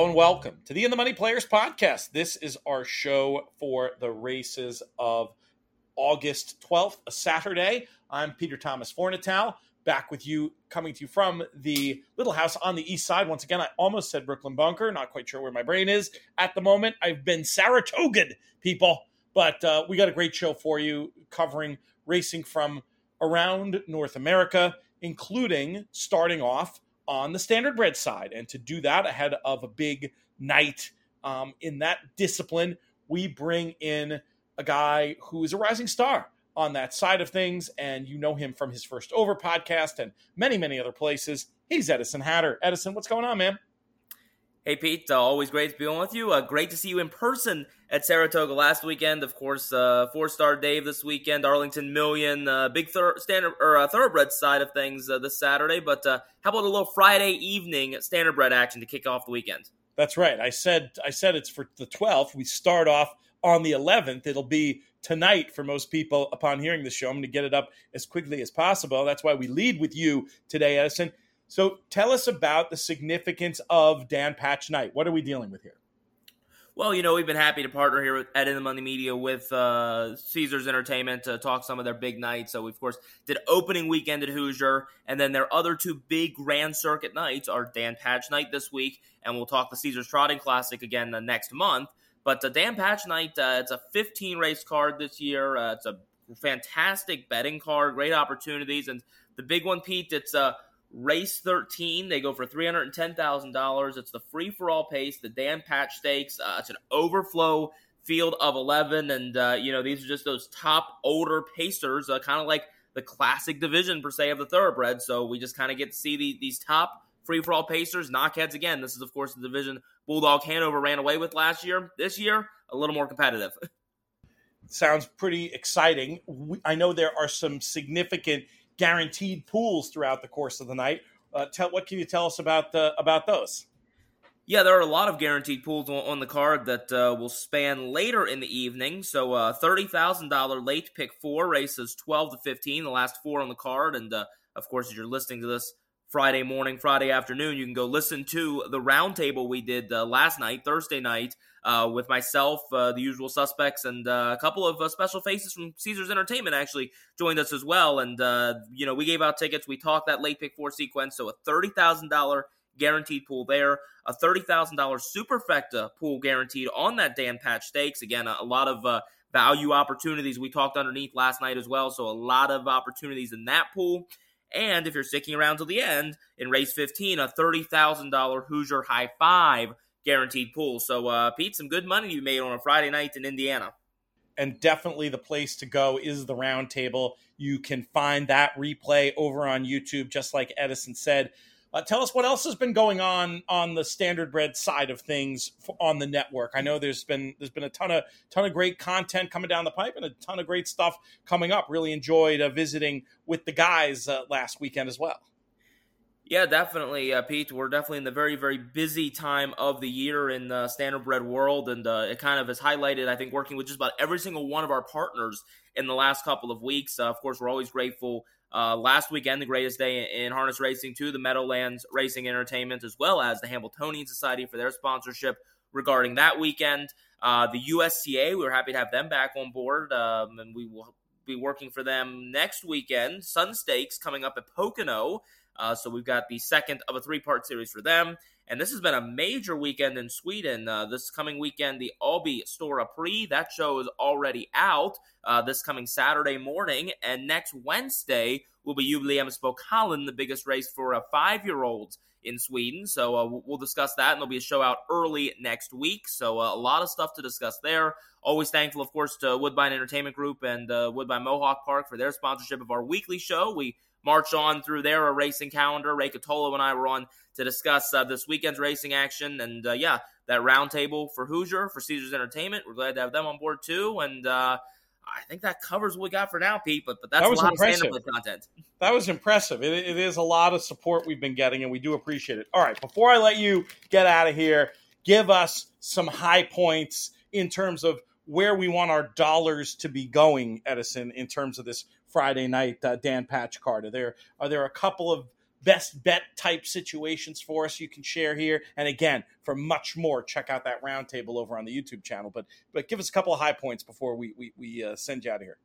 Hello and welcome to the In the Money Players podcast. This is our show for the races of August 12th, a Saturday. I'm Peter Thomas Fornatale, back with you, coming to you from the little house on the east side. Once again, I almost said Brooklyn Bunker, not quite sure where my brain is at the moment. I've been Saratoga, people, but uh, we got a great show for you covering racing from around North America, including starting off on the standardbred side. And to do that ahead of a big night um, in that discipline, we bring in a guy who is a rising star on that side of things. And you know him from his First Over podcast and many, many other places. He's Edison Hatter. Edison, what's going on, man? Hey, Pete. Uh, always great to be on with you. Uh, great to see you in person at Saratoga last weekend. Of course, uh, Fourstardave this weekend, Arlington Million, uh, big thir- standard or uh, thoroughbred side of things uh, this Saturday. But how about a little Friday evening standardbred action to kick off the weekend? That's right. I said I said it's for the 12th. We start off on the 11th. It'll be tonight for most people upon hearing the show. I'm going to get it up as quickly as possible. That's why we lead with you today, Edison. So tell us about the significance of Dan Patch Night. What are we dealing with here? Well, you know, we've been happy to partner here at In the Money Media with uh, Caesars Entertainment to talk some of their big nights. So we, of course, did opening weekend at Hoosier, and then their other two big Grand Circuit nights are Dan Patch Night this week, and we'll talk the Caesars Trotting Classic again the next month. But the uh, Dan Patch Night, uh, it's a 15 race card this year. Uh, it's a fantastic betting card, great opportunities, and the big one, Pete, it's a uh, Race 13, they go for $310,000. It's the free for all pace, the Dan Patch Stakes. Uh, it's an overflow field of 11. And, uh, you know, these are just those top older pacers, uh, kind of like the classic division, per se, of the thoroughbred. So we just kind of get to see the, these top free for all pacers knock heads again. This is, of course, the division Bulldog Hanover ran away with last year. This year, a little more competitive. Sounds pretty exciting. I know there are some significant guaranteed pools throughout the course of the night. Uh, tell what can you tell us about the, about those? Yeah, there are a lot of guaranteed pools on, on the card that uh, will span later in the evening. So, uh, thirty thousand dollar late pick four races twelve to fifteen, the last four on the card, and uh, of course, as you're listening to this Friday morning, Friday afternoon, you can go listen to the roundtable we did uh, last night, Thursday night, uh, with myself, uh, the usual suspects, and uh, a couple of uh, special faces from Caesars Entertainment actually joined us as well. And, uh, you know, we gave out tickets. We talked that late pick four sequence. So a $30,000 guaranteed pool there, a $30,000 superfecta pool guaranteed on that Dan Patch Stakes. Again, a, a lot of value opportunities we talked underneath last night as well. So a lot of opportunities in that pool. And if you're sticking around till the end, in race 15, a $30,000 Hoosier High Five guaranteed pool. So, uh, Pete, some good money you made on a Friday night in Indiana. And definitely the place to go is the roundtable. You can find that replay over on YouTube, just like Edison said. Uh, tell us what else has been going on on the standardbred side of things on the network. I know there's been there's been a ton of ton of great content coming down the pipe and a ton of great stuff coming up. Really enjoyed uh, visiting with the guys uh, last weekend as well. Yeah, definitely, uh, Pete. We're definitely in the very, very busy time of the year in the standardbred world, and uh, it kind of has highlighted, I think, working with just about every single one of our partners in the last couple of weeks. Uh, of course, we're always grateful uh, last weekend, the greatest day in harness racing, to the Meadowlands Racing Entertainment, as well as the Hambletonian Society for their sponsorship regarding that weekend. Uh, the USCA, we are happy to have them back on board, um, and we will be working for them next weekend. Sun Stakes coming up at Pocono. Uh, so we've got the second of a three part series for them. And this has been a major weekend in Sweden. Uh, this coming weekend, the Alby Stora Prix, that show is already out uh, this coming Saturday morning. And next Wednesday will be Jubileumspokalen, the biggest race for a five year olds in Sweden. So uh, we'll discuss that, and there'll be a show out early next week. So uh, a lot of stuff to discuss there. Always thankful, of course, to Woodbine Entertainment Group and uh, Woodbine Mohawk Park for their sponsorship of our weekly show. We march on through their racing calendar. Ray Cotolo and I were on to discuss uh, this weekend's racing action. And uh, yeah, that roundtable for Hoosier, for Caesars Entertainment. We're glad to have them on board too. And uh, I think that covers what we got for now, Pete. But, but that's that was a lot impressive. of content. That was impressive. It, it is a lot of support we've been getting, and we do appreciate it. All right, before I let you get out of here, give us some high points in terms of where we want our dollars to be going, Edison, in terms of this Friday night uh, Dan Patch card? Are there are there a couple of best bet type situations for us you can share here. And again, for much more, check out that roundtable over on the YouTube channel. But but give us a couple of high points before we we, we uh, send you out of here.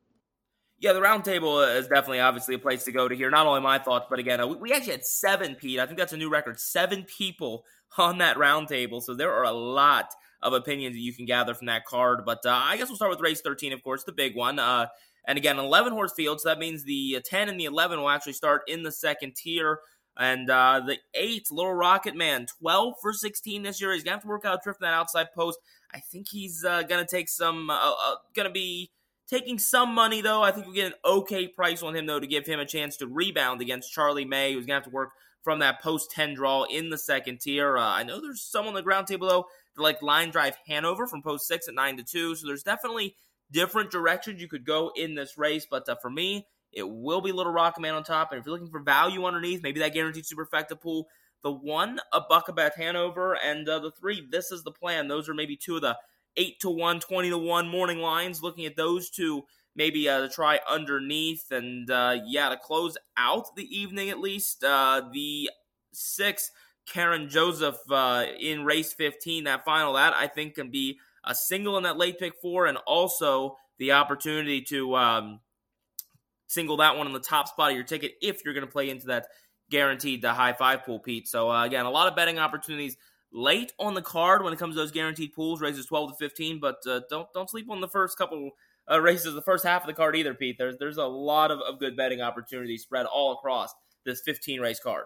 Yeah, the roundtable is definitely obviously a place to go to hear not only my thoughts, but again, uh, we actually had seven, Pete. I think that's a new record. Seven people on that roundtable. So there are a lot of opinions that you can gather from that card. But uh, I guess we'll start with race 13, of course, the big one. Uh, and again, 11 horse field. So that means the uh, 10 and the 11 will actually start in the second tier. And uh, the eight, Little Rocket Man, 12 for 16 this year. He's going to have to work out from that outside post. I think he's uh, going to take some, uh, going to be Taking some money, though, I think we get an okay price on him, though, to give him a chance to rebound against Charlie May, who's going to have to work from that post 10 draw in the second tier. Uh, I know there's some on the ground table, though, that like line drive Hanover from post 6 at 9 to 2. So there's definitely different directions you could go in this race. But uh, for me, it will be Little Rocket Man on top. And if you're looking for value underneath, maybe that guaranteed superfecta pool, the one, a buck about Hanover, and uh, the three, this is the plan. Those are maybe two of the 8 to 1, 20 to 1 morning lines. Looking at those two, maybe uh, to try underneath. And uh, yeah, to close out the evening at least, uh, the six, Karen Joseph uh, in race 15, that final, that I think can be a single in that late pick four, and also the opportunity to um, single that one on the top spot of your ticket if you're going to play into that guaranteed the high five pool, Pete. So uh, again, a lot of betting opportunities late on the card when it comes to those guaranteed pools, raises 12 to 15. But uh, don't don't sleep on the first couple uh, races, the first half of the card either, Pete. There's there's a lot of, of good betting opportunities spread all across this 15 race card.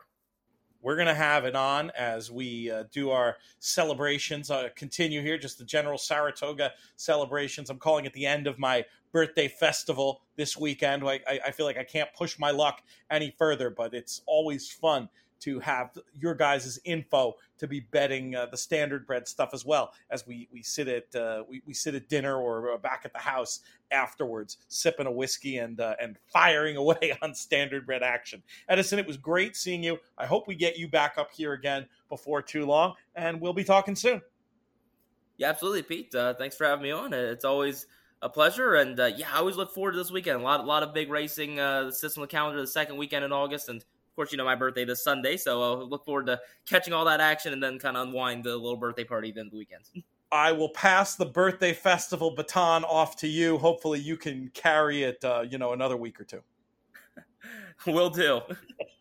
We're going to have it on as we uh, do our celebrations. Uh, continue here, just the general Saratoga celebrations. I'm calling it the end of my birthday festival this weekend. I, I feel like I can't push my luck any further, but it's always fun to have your guys' info to be betting uh, the standard bred stuff as well as we we sit at uh, we, we sit at dinner or uh, back at the house afterwards sipping a whiskey and uh, and firing away on standard bred action. Edison it was great seeing you. I hope we get you back up here again before too long and we'll be talking soon. Yeah absolutely pete. Uh, thanks for having me on. It's always a pleasure and uh, yeah i always look forward to this weekend. A lot, a lot of big racing the system the calendar the second weekend in august and course, you know my birthday this Sunday, so I'll look forward to catching all that action and then kind of unwind the little birthday party then the weekend. I will pass the birthday festival baton off to you. Hopefully, you can carry it, uh, you know, another week or two. Will do.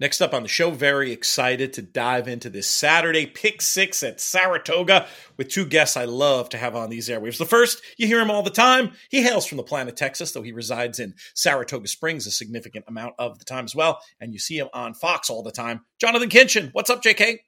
Next up on the show, very excited to dive into this Saturday pick six at Saratoga with two guests I love to have on these airwaves. The first, you hear him all the time. He hails from the planet Texas, though he resides in Saratoga Springs a significant amount of the time as well. And you see him on Fox all the time. Jonathon Kinchen, what's up, JK?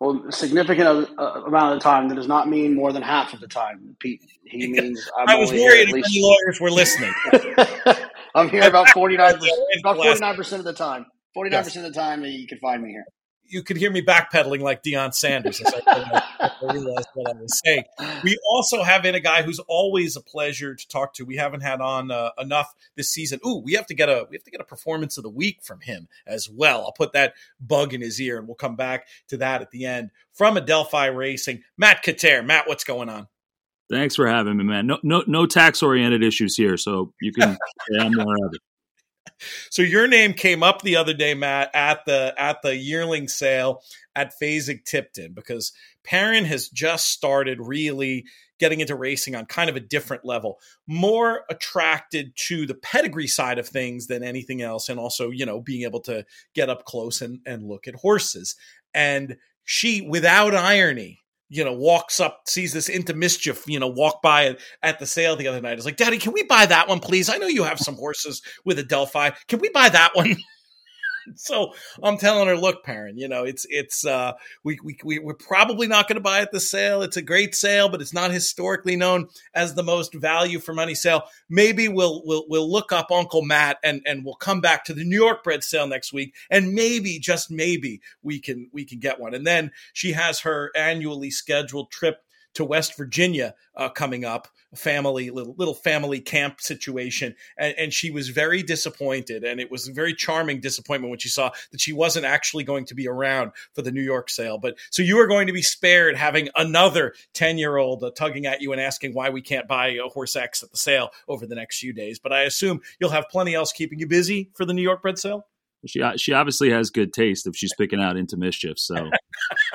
Well, significant uh, amount of the time that does not mean more than half of the time. Pete, he means I'm i was worried if least... any lawyers were listening. I'm here about forty nine about forty nine percent of the time. Forty nine percent of the time, you can find me here. You could hear me backpedaling like Deion Sanders as I, I realized what I was saying. We also have in a guy who's always a pleasure to talk to. We haven't had on uh, enough this season. Ooh, we have to get a we have to get a performance of the week from him as well. I'll put that bug in his ear, and we'll come back to that at the end. From Adelphi Racing, Matt Cutair. Matt, what's going on? Thanks for having me, man. No, no, no tax oriented issues here, so you can. yeah, I'm more of it. So your name came up the other day, Matt, at the at the yearling sale at Fasig Tipton because Perrin has just started really getting into racing on kind of a different level, more attracted to the pedigree side of things than anything else, and also you know being able to get up close and and look at horses. And she, without irony, you know, walks up, sees this into mischief, you know, walk by at the sale the other night. It's like, Daddy, can we buy that one, please? I know you have some horses with Adelphi. Can we buy that one? so I'm telling her, look, Perrin, you know, it's it's uh, we we we're probably not going to buy at the sale. It's a great sale, but it's not historically known as the most value for money sale. Maybe we'll we'll we'll look up Uncle Matt and and we'll come back to the New York bred sale next week, and maybe just maybe we can we can get one. And then she has her annually scheduled trip to West Virginia uh, coming up, family little little family camp situation, and, and, she was very disappointed, and it was a very charming disappointment when she saw that she wasn't actually going to be around for the New York sale. But so you are going to be spared having another ten year old uh, tugging at you and asking why we can't buy a horse X at the sale over the next few days. But I assume you'll have plenty else keeping you busy for the New York bred sale. she she obviously has good taste if she's picking out into mischief. So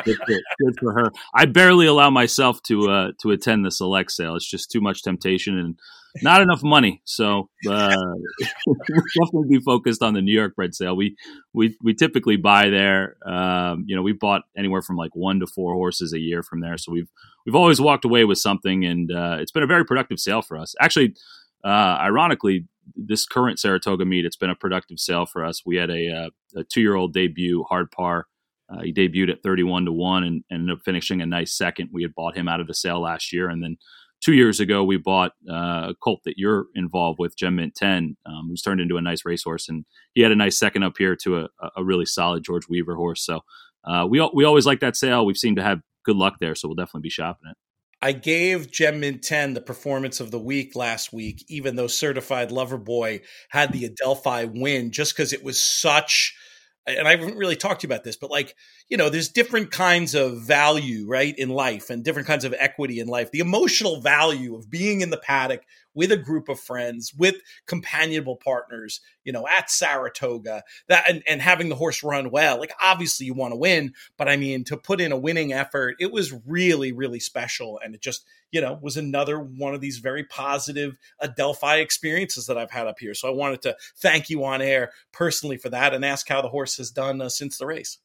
good, for, good, for, her. I barely allow myself to uh, to attend the select sale. It's just too much temptation and not enough money. So uh, we'll definitely be focused on the New York bred sale. We we we typically buy there. Um, you know, we bought anywhere from like one to four horses a year from there. So we've we've always walked away with something, and uh, it's been a very productive sale for us. Actually, uh, ironically, this current Saratoga meet, it's been a productive sale for us. We had a, uh, a two year old debut, hard par. Uh, he debuted at 31 to 1 and, and, ended up finishing a nice second. We had bought him out of the sale last year. And then two years ago, we bought uh, a colt that you're involved with, Gem Mint 10, um, who's turned into a nice racehorse. And he had a nice second up here to a, a really solid George Weaver horse. So uh, we, we always like that sale. We've seemed to have good luck there. So we'll definitely be shopping it. I gave Gem Mint 10 the performance of the week last week, even though Certified Lover Boy had the Adelphi win, just because it was such. And I haven't really talked to you about this, but like, you know, there's different kinds of value, right, in life and different kinds of equity in life. The emotional value of being in the paddock with a group of friends, with companionable partners, you know, at Saratoga, that and, and having the horse run well. Like obviously you want to win, but I mean to put in a winning effort, it was really, really special. And it just, you know, was another one of these very positive Adelphi experiences that I've had up here. So I wanted to thank you on air personally for that and ask how the horse has done uh, since the race.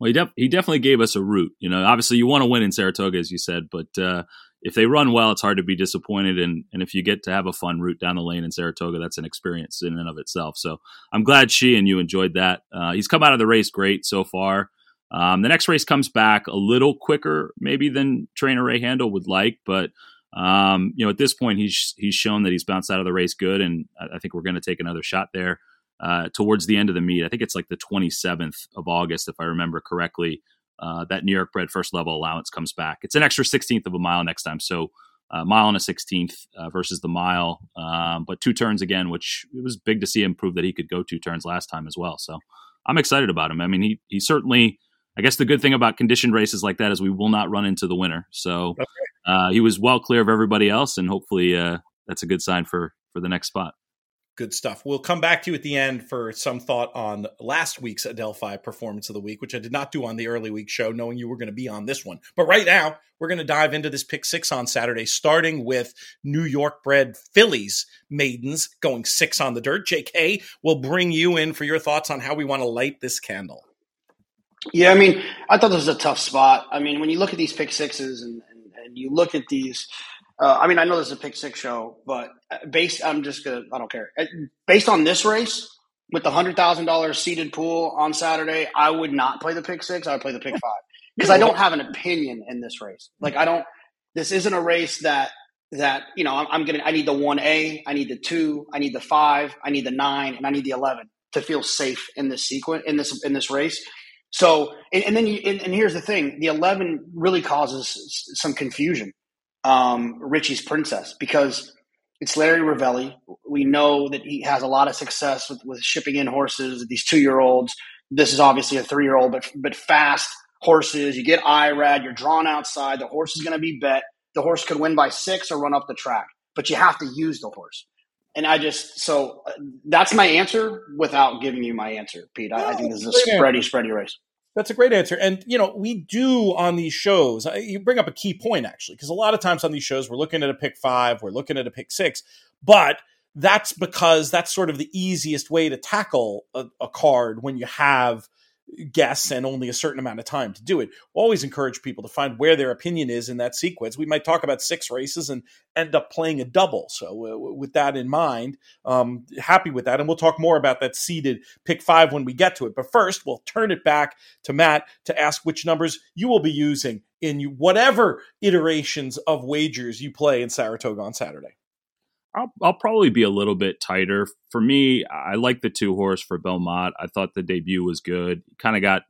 Well, he, he definitely gave us a route. You know, obviously you want to win in Saratoga, as you said, but uh, if they run well, it's hard to be disappointed. And, and if you get to have a fun route down the lane in Saratoga, that's an experience in and of itself. So I'm glad she and you enjoyed that. Uh, he's come out of the race great so far. Um, the next race comes back a little quicker, maybe than trainer Ray Handal would like, but um, you know, at this point, he's he's shown that he's bounced out of the race good, and I, think we're going to take another shot there uh, towards the end of the meet. I think it's like the 27th of August, if I remember correctly uh, that New York bred first level allowance comes back. It's an extra 16th of a mile next time. So uh, mile and a 16th uh, versus the mile, um, but two turns again, which it was big to see him prove that he could go two turns last time as well. So I'm excited about him. I mean, he he certainly. I guess the good thing about conditioned races like that is we will not run into the winner. So uh, he was well clear of everybody else, and hopefully uh, that's a good sign for for the next spot good stuff. We'll come back to you at the end for some thought on last week's Adelphi performance of the week, which I did not do on the early week show, knowing you were going to be on this one. But right now, we're going to dive into this pick six on Saturday, starting with New York bred fillies maidens going six on the dirt. JK will bring you in for your thoughts on how we want to light this candle. Yeah, I mean, I thought this was a tough spot. I mean, when you look at these pick sixes and, and, and you look at these uh, I mean, I know this is a pick six show, but uh, based, I'm just gonna, I don't care. Uh, based on this race with the hundred thousand dollars seated pool on Saturday, I would not play the pick six. I would play the pick five because I don't have an opinion in this race. Like I don't. This isn't a race that that you know. I'm, I'm gonna. I need the one A. I need the two. I need the five. I need the nine, and I need the eleven to feel safe in this sequence in this in this race. So, and, and then you, and, and here's the thing: the eleven really causes some confusion um, Richie's Princess because it's Larry Rivelli. We know that he has a lot of success with, with shipping in horses, these two year olds. This is obviously a three year old, but, but fast horses. You get IRAD, you're drawn outside. The horse is going to be bet. The horse could win by six or run up the track, but you have to use the horse. And I just, so uh, that's my answer without giving you my answer, Pete. I, I think this is a spready, spready race. That's a great answer. And, you know, we do on these shows, you bring up a key point, actually, because a lot of times on these shows, we're looking at a pick five, we're looking at a pick six, but that's because that's sort of the easiest way to tackle a, a card when you have – guess and only a certain amount of time to do it. Always encourage people to find where their opinion is in that sequence. We might talk about six races and end up playing a double. So, uh, with that in mind, um, happy with that. And we'll talk more about that seeded pick five when we get to it. But first, we'll turn it back to Matt to ask which numbers you will be using in whatever iterations of wagers you play in Saratoga on Saturday. I'll, I'll probably be a little bit tighter. For me, I like the two horse for Bill Mott. I thought the debut was good. Kind of got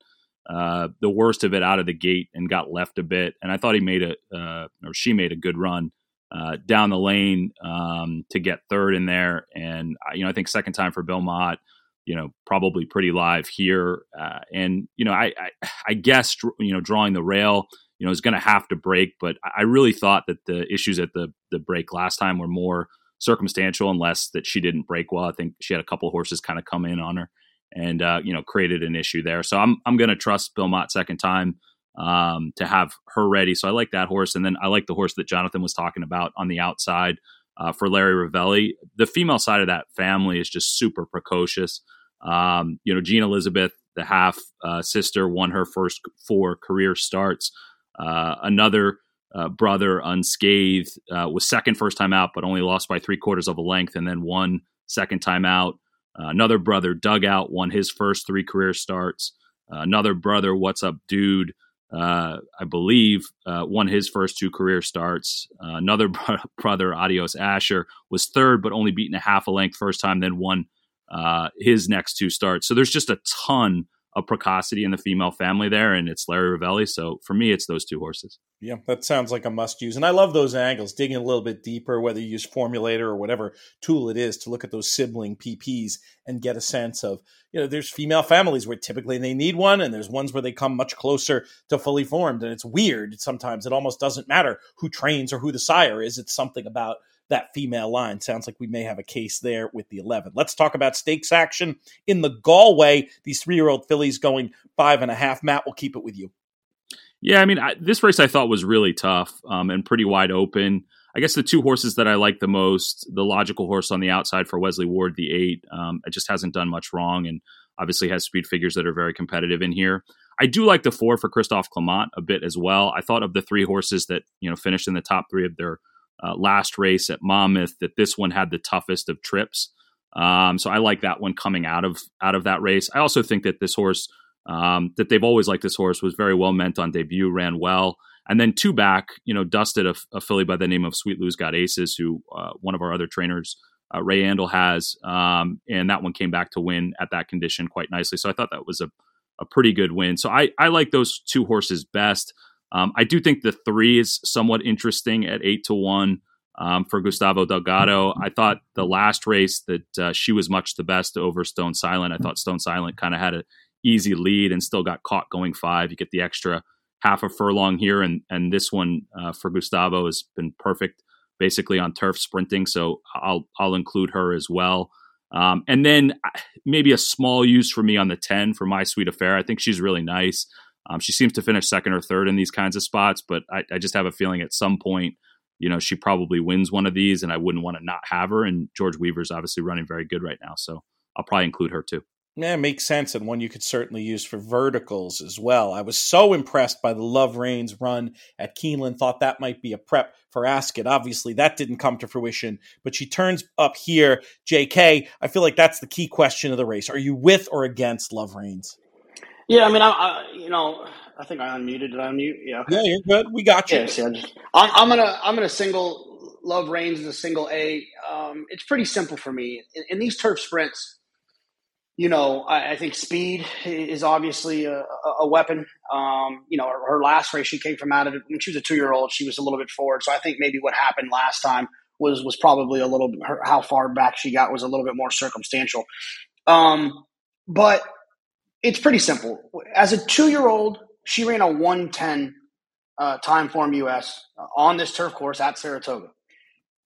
uh, the worst of it out of the gate and got left a bit. And I thought he made a, uh, or she made a good run uh, down the lane um, to get third in there. And, you know, I think second time for Bill Mott, you know, probably pretty live here. Uh, and, you know, I, I, I guess, you know, drawing the rail, you know, is going to have to break. But I really thought that the issues at the, the break last time were more – circumstantial unless that she didn't break well. I think she had a couple horses kind of come in on her and uh, you know created an issue there. So I'm I'm going to trust Bill Mott second time um, to have her ready. So I like that horse, and then I like the horse that Jonathan was talking about on the outside uh, for Larry Rivelli. The female side of that family is just super precocious. Um, you know, Jean Elizabeth, the half uh, sister, won her first four career starts. Uh, another uh, brother, unscathed, uh, was second first time out, but only lost by three quarters of a length, and then won second time out. Uh, another brother, dug out, won his first three career starts. Uh, another brother, What's Up Dude, uh, I believe, uh, won his first two career starts. Another brother, Adios Asher, was third, but only beaten a half a length first time, then won his next two starts. So there's just a ton of precocity in the female family there, and it's Larry Rivelli. So for me, it's those two horses. Yeah, that sounds like a must use. And I love those angles, digging a little bit deeper, whether you use Formulator or whatever tool it is to look at those sibling PPs and get a sense of, you know, there's female families where typically they need one, and there's ones where they come much closer to fully formed. And it's weird. Sometimes it almost doesn't matter who trains or who the sire is. It's something about that female line. Sounds like we may have a case there with the 11. Let's talk about stakes action in the Galway. These three year old fillies going five and a half. Matt, we'll keep it with you. Yeah, I mean, I, this race I thought was really tough um, and pretty wide open. I guess the two horses that I like the most, the logical horse on the outside for Wesley Ward, the eight, um, it just hasn't done much wrong and obviously has speed figures that are very competitive in here. I do like the four for Christophe Clement a bit as well. I thought of the three horses that you know finished in the top three of their uh, last race at Monmouth that this one had the toughest of trips. Um, so I like that one coming out of out of that race. I also think that this horse um, that they've always liked this horse was very well meant on debut, ran well, and then two back, you know, dusted a, a filly by the name of Sweet Lou's Got Aces, who uh, one of our other trainers, uh, Ray Handal, has, um, and that one came back to win at that condition quite nicely. So I thought that was a a pretty good win. So I I like those two horses best. Um, I do think the three is somewhat interesting at eight to one um, for Gustavo Delgado. I thought the last race that uh, she was much the best over Stone Silent. I thought Stone Silent kind of had an easy lead and still got caught going five. You get the extra half a furlong here, and and this one uh, for Gustavo has been perfect, basically on turf sprinting. So I'll I'll include her as well. Um, and then uh, maybe a small use for me on the 10 for My Sweet Affair. I think she's really nice. Um, she seems to finish second or third in these kinds of spots, but I, I, just have a feeling at some point, you know, she probably wins one of these, and I wouldn't want to not have her. And George Weaver's obviously running very good right now, so I'll probably include her too. Yeah, makes sense, and one you could certainly use for verticals as well. I was so impressed by the Love Reigns run at Keeneland. Thought that might be a prep for Ascot. Obviously, that didn't come to fruition, but she turns up here. JK, I feel like that's the key question of the race. Are you with or against Love Reigns? Yeah, I mean, I, I you know, I think I unmuted. Did I unmute? Yeah. Yeah, you're good. We got you. Yes, yeah, I'm, I'm, gonna I'm gonna single Love Reigns as a single A. Um, it's pretty simple for me in, in these turf sprints. You know, I, I think speed is obviously a, a weapon. Um, you know, her, her, last race she came from out of it when she was a two year old. She was a little bit forward, so I think maybe what happened last time was was probably a little her, how far back she got was a little bit more circumstantial. Um, but it's pretty simple. As a two year old, she ran a 110 uh, Timeform US on this turf course at Saratoga.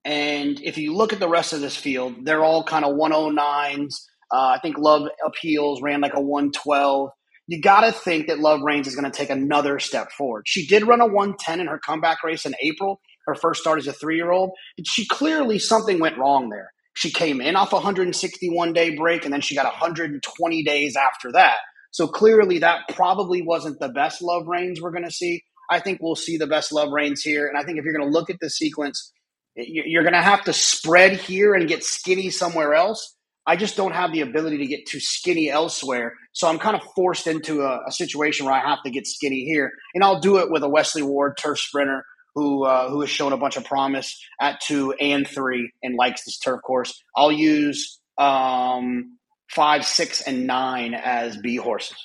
And if you look at the rest of this field, they're all kind of 109s. Uh, I think Love Appeals ran like a 112. You got to think that Love Reigns is going to take another step forward. She did run a 110 in her comeback race in April, her first start as a three year old. She clearly something went wrong there. She came in off a 161 day break and then she got 120 days after that. So clearly, that probably wasn't the best love reigns we're going to see. I think we'll see the best love reigns here. And I think if you're going to look at the sequence, you're going to have to spread here and get skinny somewhere else. I just don't have the ability to get too skinny elsewhere. So I'm kind of forced into a, a situation where I have to get skinny here. And I'll do it with a Wesley Ward turf sprinter who uh, who has shown a bunch of promise at two and three and likes this turf course. I'll use um, five, six, and nine as B horses.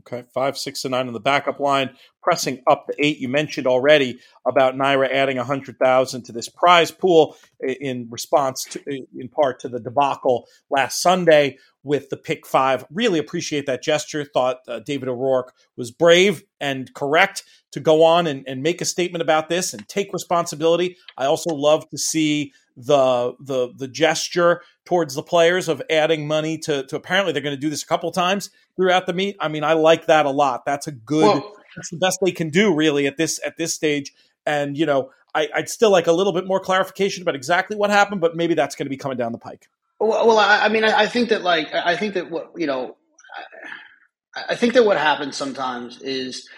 Okay, five, six, and nine on the backup line, pressing up to eight. You mentioned already about NYRA adding a hundred thousand to this prize pool in response to, in part to the debacle last Sunday with the pick five. Really appreciate that gesture. Thought uh, David O'Rourke was brave and correct to go on and, and make a statement about this and take responsibility. I also love to see the the the gesture towards the players of adding money to, to apparently they're going to do this a couple times throughout the meet. I mean, I like that a lot. That's a good. Well, that's the best they can do really at this at this stage. And you know, I, would still like a little bit more clarification about exactly what happened, but maybe that's going to be coming down the pike. Well, well I, I mean, I, I, think that like I think that what you know, I, I think that what happens sometimes is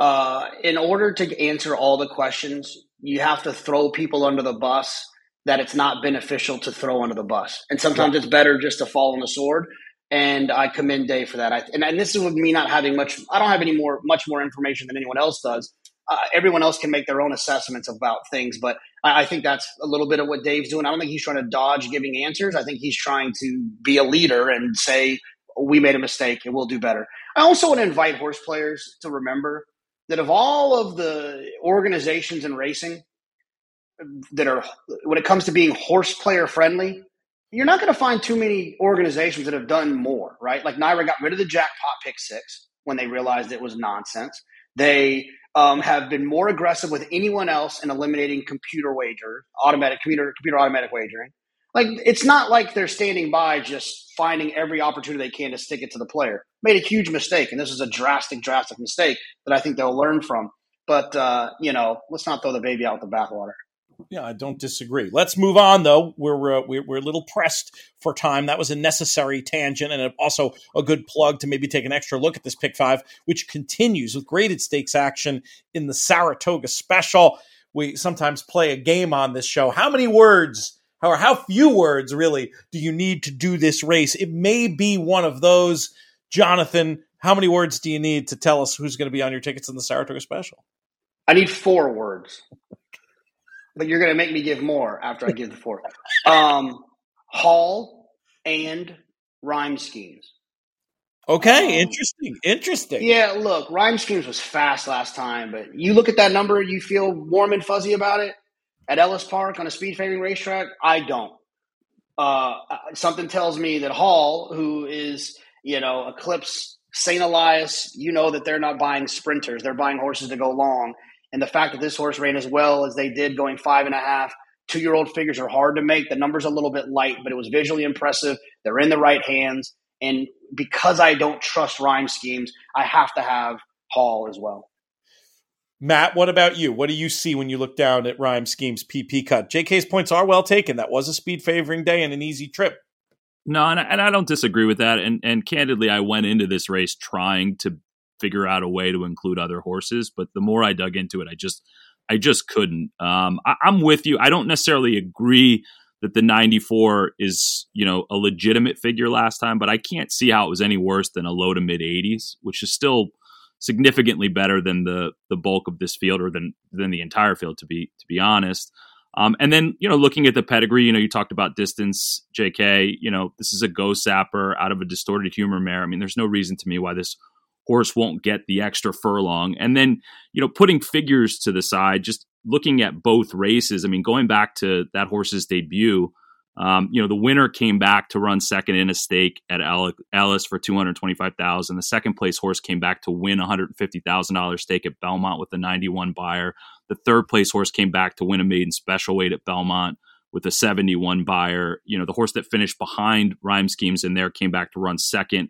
uh, in order to answer all the questions, you have to throw people under the bus that it's not beneficial to throw under the bus. And sometimes it's better just to fall on the sword. And I commend Dave for that. I, and, and, this is with me not having much, I don't have any more, much more information than anyone else does. Uh, everyone else can make their own assessments about things, but I, I, think that's a little bit of what Dave's doing. I don't think he's trying to dodge giving answers. I think he's trying to be a leader and say, we made a mistake and we'll do better. I also want to invite horse players to remember that of all of the organizations in racing that are, when it comes to being horse player friendly, you're not going to find too many organizations that have done more, right? Like NYRA got rid of the jackpot pick six when they realized it was nonsense. They um, have been more aggressive with anyone else in eliminating computer wager, automatic computer computer automatic wagering. Like it's not like they're standing by just finding every opportunity they can to stick it to the player. Made a huge mistake, and this is a drastic, drastic mistake that I think they'll learn from. But uh, you know, let's not throw the baby out with the bathwater. Yeah, I don't disagree. Let's move on, though. We're, uh, we're, we're a little pressed for time. That was a necessary tangent, and also a good plug to maybe take an extra look at this pick five, which continues with graded stakes action in the Saratoga Special. We sometimes play a game on this show. How many words? or how few words really do you need to do this race? It may be one of those. Jonathan, how many words do you need to tell us who's going to be on your tickets in the Saratoga Special? I need four words, but you're going to make me give more after I give the four. Um, Hall and rhyme schemes. Okay, um, interesting. Interesting. Yeah, look, rhyme schemes was fast last time, but you look at that number, you feel warm and fuzzy about it at Ellis Park on a speed favoring racetrack? I don't. Uh, something tells me that Hall, who is, you know, Eclipse, St. Elias, you know that they're not buying sprinters. They're buying horses to go long. And the fact that this horse ran as well as they did going five and a half, two year old figures are hard to make. The number's a little bit light, but it was visually impressive. They're in the right hands. And because I don't trust rhyme schemes, I have to have Hall as well. Matt, what about you? What do you see when you look down at Rhyme Scheme's PP cut? JK's points are well taken. That was a speed favoring day and an easy trip. No, and I, and I don't disagree with that. And and candidly, I went into this race trying to figure out a way to include other horses, but the more I dug into it, I just I just couldn't. Um, I, I'm with you. I don't necessarily agree that the 94 is you know a legitimate figure last time, but I can't see how it was any worse than a low to mid 80s, which is still significantly better than the the bulk of this field or than than the entire field to be to be honest. Um, and then you know looking at the pedigree, you know you talked about distance, J.K. You know this is a go sapper out of a distorted humor mare. I mean, there's no reason to me why this horse won't get the extra furlong. And then you know putting figures to the side, just looking at both races. I mean, going back to that horse's debut. Um, you know, the winner came back to run second in a stake at Ellis for two hundred twenty-five thousand. The second place horse came back to win one hundred fifty thousand dollars stake at Belmont with a ninety-one Beyer. The third place horse came back to win a maiden special weight at Belmont with a seventy-one Beyer. You know, the horse that finished behind Rhyme Schemes in there came back to run second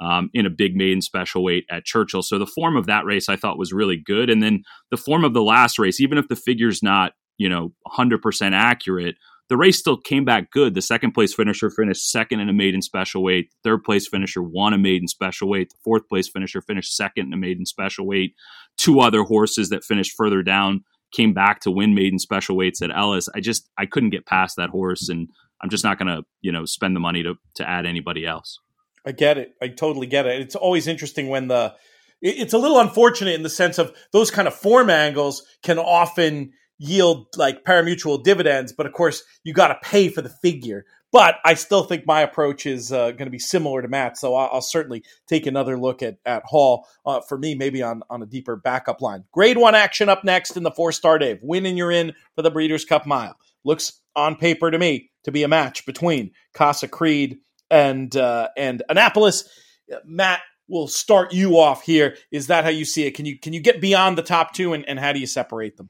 um, in a big maiden special weight at Churchill. So the form of that race I thought was really good, and then the form of the last race, even if the figure's not you know hundred percent accurate the race still came back good. The second place finisher finished second in a maiden special weight. Third place finisher won a maiden special weight. The fourth place finisher finished second in a maiden special weight. Two other horses that finished further down came back to win maiden special weights at Ellis. I just I couldn't get past that horse, and I'm just not going to you know spend the money to to add anybody else. I get it. I totally get it. It's always interesting when the it's a little unfortunate in the sense of those kind of form angles can often yield like parimutuel dividends, but of course you got to pay for the figure. But I still think my approach is uh, going to be similar to Matt, so I'll, I'll, certainly take another look at at Hall uh, for me, maybe on on a deeper backup line. Grade one action up next in the Fourstardave. Winning you're in for the Breeders' Cup Mile. Looks on paper to me to be a match between Casa Creed and uh, and Annapolis. Matt, we'll start you off here. Is that how you see it? Can you can you get beyond the top two, and, and how do you separate them?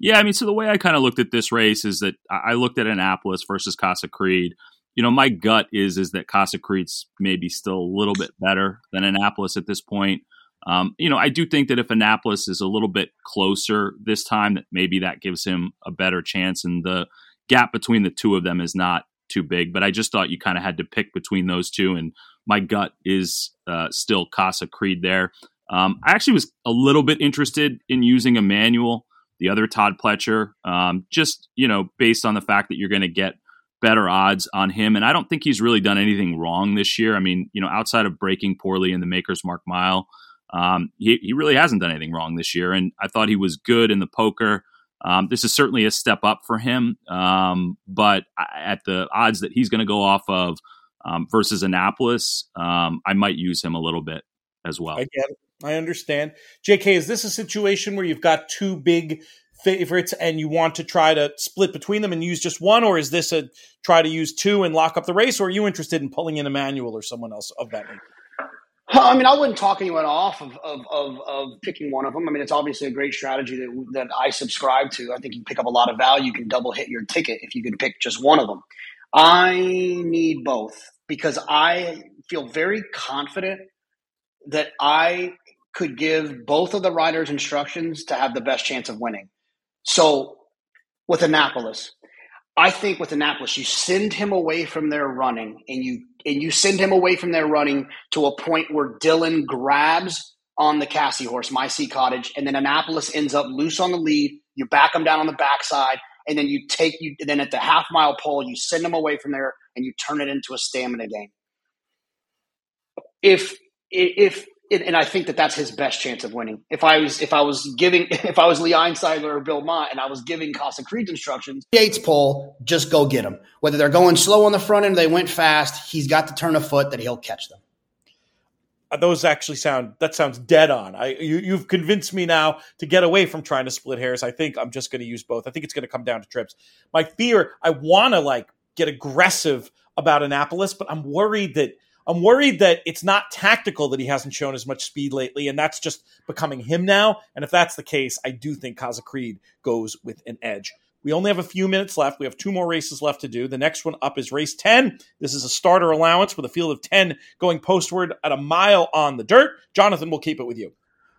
Yeah, I mean, so the way I kind of looked at this race is that I looked at Annapolis versus Casa Creed. you know, my gut is is that Casa Creed's maybe still a little bit better than Annapolis at this point. Um, you know, I do think that if Annapolis is a little bit closer this time, that maybe that gives him a better chance, and the gap between the two of them is not too big. But I just thought you kind of had to pick between those two, and my gut is uh, still Casa Creed there. Um, I actually was a little bit interested in using Emmanuel, the other Todd Pletcher, um, just you know, based on the fact that you're going to get better odds on him. And I don't think he's really done anything wrong this year. I mean, you know, outside of breaking poorly in the Maker's Mark Mile, um, he, he really hasn't done anything wrong this year. And I thought he was good in the poker. Um, this is certainly a step up for him. Um, but at the odds that he's going to go off of um, versus Annapolis, um, I might use him a little bit as well. I get it. I understand. JK, is this a situation where you've got two big favorites and you want to try to split between them and use just one, or is this a try to use two and lock up the race, or are you interested in pulling in Emmanuel or someone else of that nature? I mean, I wouldn't talk anyone off of, of, of, of, picking one of them. I mean, it's obviously a great strategy that, that I subscribe to. I think you pick up a lot of value. You can double hit your ticket if you can pick just one of them. I need both because I feel very confident that I could give both of the riders instructions to have the best chance of winning. So with Annapolis, I think with Annapolis, you send him away from their running and you and you send him away from there running to a point where Dylan grabs on the Cassie horse, My Sea Cottage, and then Annapolis ends up loose on the lead. You back him down on the backside, and then you take you then at the half mile pole, you send him away from there and you turn it into a stamina game. If if and I think that that's his best chance of winning. If I was if I was giving if I was Lee Einsidler or Bill Mott and I was giving Casa Creed's instructions, Yates pole, just go get them. Whether they're going slow on the front end, they went fast. He's got to turn a foot that he'll catch them. Uh, those actually sound that sounds dead on. I you, you've convinced me now to get away from trying to split hairs. I think I'm just going to use both. I think it's going to come down to trips. My fear, I want to like get aggressive about Annapolis, but I'm worried that I'm worried that it's not tactical that he hasn't shown as much speed lately, and that's just becoming him now. And if that's the case, I do think Casa Creed goes with an edge. We only have a few minutes left. We have two more races left to do. The next one up is race 10. This is a starter allowance with a field of 10 going postward at a mile on the dirt. Jonathan, we'll keep it with you.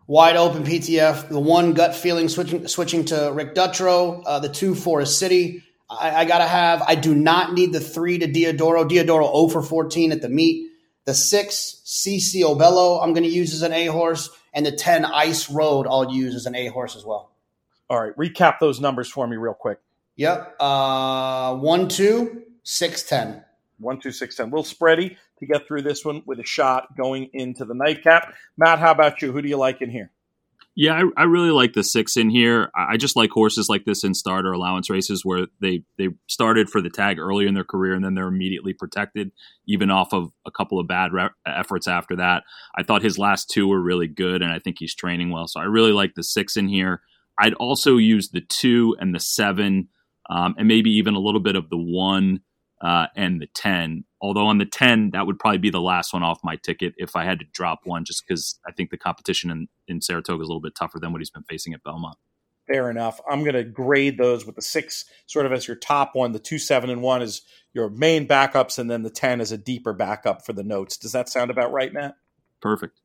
Wide open PTF. The one gut feeling switching switching to Rick Dutrow. Uh, the two Forest City. I, I got to have. I do not need the three to Diodoro. Diodoro 0 for 14 at the meet. The six, CC Obello, I'm going to use as an A horse. And the 10, Ice Road, I'll use as an A horse as well. All right. Recap those numbers for me real quick. Yep. Uh, 1, 2, 6, 10. 1, 2, 6, 10. We'll spready to get through this one with a shot going into the nightcap. Matt, how about you? Who do you like in here? Yeah, I, I, really like the six in here. I just like horses like this in starter allowance races where they they started for the tag early in their career and then they're immediately protected, even off of a couple of bad re- efforts after that. I thought his last two were really good, and I think he's training well. So I really like the six in here. I'd also use the two and the seven, um, and maybe even a little bit of the one uh, and the 10. Although on the 10, that would probably be the last one off my ticket if I had to drop one, just because I think the competition in, in Saratoga is a little bit tougher than what he's been facing at Belmont. Fair enough. I'm going to grade those with the six sort of as your top one. The two, seven, and one is your main backups, and then the 10 is a deeper backup for the notes. Does that sound about right, Matt? Perfect.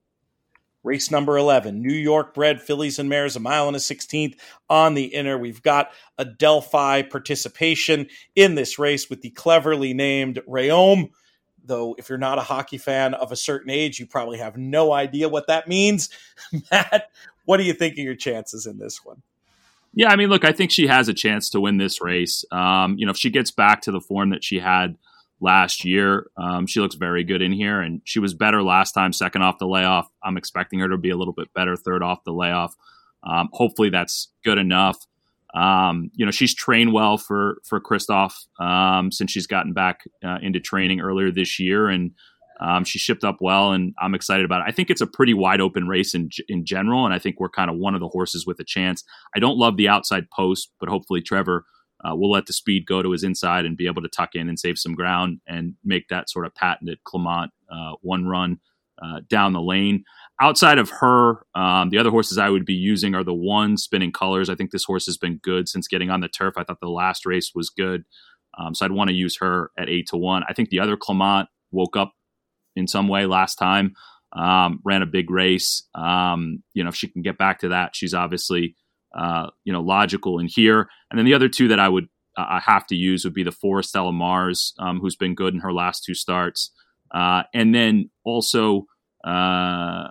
Race number 11, New York bred fillies and mares, a mile and a 16th on the inner. We've got Adelphi participation in this race with the cleverly named Rayome. Though, if you're not a hockey fan of a certain age, you probably have no idea what that means. Matt, what do you think of your chances in this one? Yeah, I mean, look, I think she has a chance to win this race. Um, you know, if she gets back to the form that she had last year. Um, she looks very good in here, and she was better last time, second off the layoff. I'm expecting her to be a little bit better third off the layoff. Um, hopefully, that's good enough. Um, you know, she's trained well for for Christophe um, since she's gotten back uh, into training earlier this year, and um, she shipped up well, and I'm excited about it. I think it's a pretty wide open race in in general, and I think we're kind of one of the horses with a chance. I don't love the outside post, but hopefully Trevor uh, we'll let the speed go to his inside and be able to tuck in and save some ground and make that sort of patented Clement uh, one run uh, down the lane. Outside of her, um, the other horses I would be using are the one spinning colors. I think this horse has been good since getting on the turf. I thought the last race was good. Um, so I'd want to use her at eight to one. I think the other Clement woke up in some way last time, um, ran a big race. Um, you know, if she can get back to that, she's obviously uh, you know logical in here. And then the other two that I would uh, have to use would be the Forestella Mars, um, who's been good in her last two starts, uh, and then also. Uh,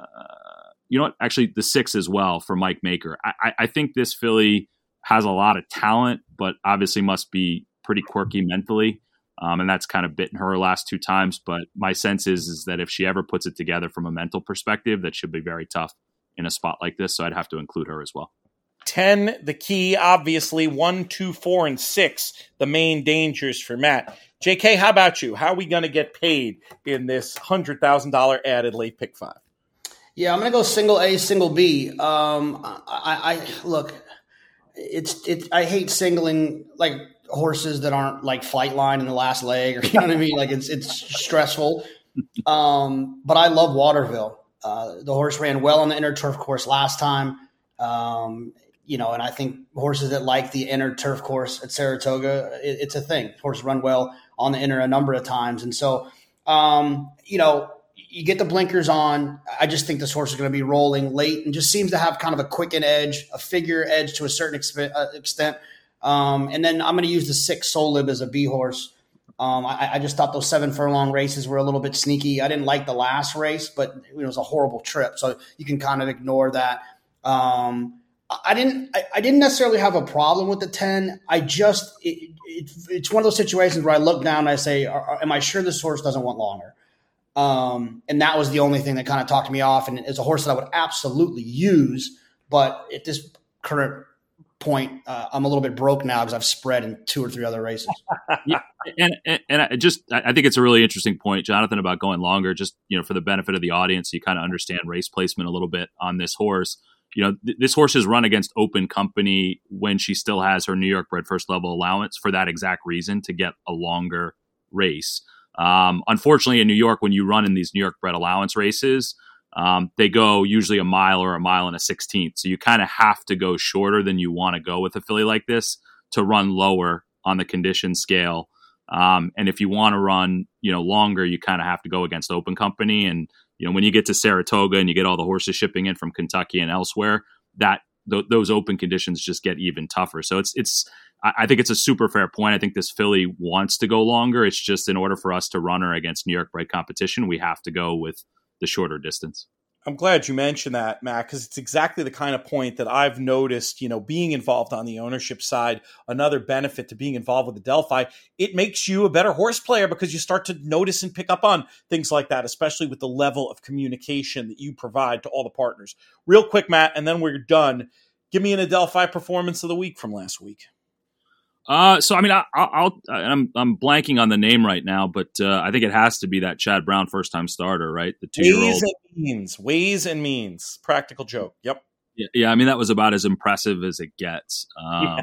you know what? Actually, the six as well for Mike Maker. I, I think this filly has a lot of talent, but obviously must be pretty quirky mentally. Um, and that's kind of bitten her last two times. But my sense is is that if she ever puts it together from a mental perspective, that should be very tough in a spot like this. So I'd have to include her as well. 10, the key, obviously. One, two, four, and six, the main dangers for Matt. JK, how about you? How are we going to get paid in this $100,000 added late pick five? Yeah, I'm going to go single A, single B. Um, I, I look, it's it. I hate singling like horses that aren't like Flightline in the last leg, or you know what I mean. Like it's it's stressful. Um, but I love Waterville. Uh, the horse ran well on the inner turf course last time. Um, you know, and I think horses that like the inner turf course at Saratoga, it, it's a thing. Horses run well on the inner a number of times, and so um, you know, you get the blinkers on. I just think this horse is going to be rolling late and just seems to have kind of a quicken edge, a figure edge to a certain uh, extent. Um, and then I'm going to use the six Solib as a B horse. Um, I, I, just thought those seven furlong races were a little bit sneaky. I didn't like the last race, but it was a horrible trip, so you can kind of ignore that. Um, I didn't. I, I, didn't necessarily have a problem with the ten. I just it, it, it's one of those situations where I look down and I say, "Am I sure this horse doesn't want longer?" Um, and that was the only thing that kind of talked me off. And it's a horse that I would absolutely use, but at this current point, uh, I'm a little bit broke now because I've spread in two or three other races. yeah, and, and, and I just I think it's a really interesting point, Jonathan, about going longer. Just you know, for the benefit of the audience, you kind of understand race placement a little bit on this horse. You know, th- this horse has run against open company when she still has her New York bred first level allowance for that exact reason to get a longer race. Um, unfortunately, in New York, when you run in these New York bred allowance races, um, they go usually a mile or a mile and a 16th. So you kind of have to go shorter than you want to go with a filly like this to run lower on the condition scale. Um, and if you want to run, you know, longer, you kind of have to go against open company. And, you know, when you get to Saratoga and you get all the horses shipping in from Kentucky and elsewhere, that th- those open conditions just get even tougher. So it's, it's, I think it's a super fair point. I think this filly wants to go longer. It's just in order for us to run her against New York bred competition, we have to go with the shorter distance. I'm glad you mentioned that, Matt, because it's exactly the kind of point that I've noticed, you know, being involved on the ownership side, another benefit to being involved with Adelphi, it makes you a better horse player because you start to notice and pick up on things like that, especially with the level of communication that you provide to all the partners. Real quick, Matt, and then we're done. Give me an Adelphi performance of the week from last week. Uh, so I mean, I, will I'm I'm blanking on the name right now, but uh, I think it has to be that Chad Brown first time starter, right? The two year old. Ways and means, ways and means. Practical joke. Yep. Yeah, yeah. I mean, that was about as impressive as it gets. Um, yeah.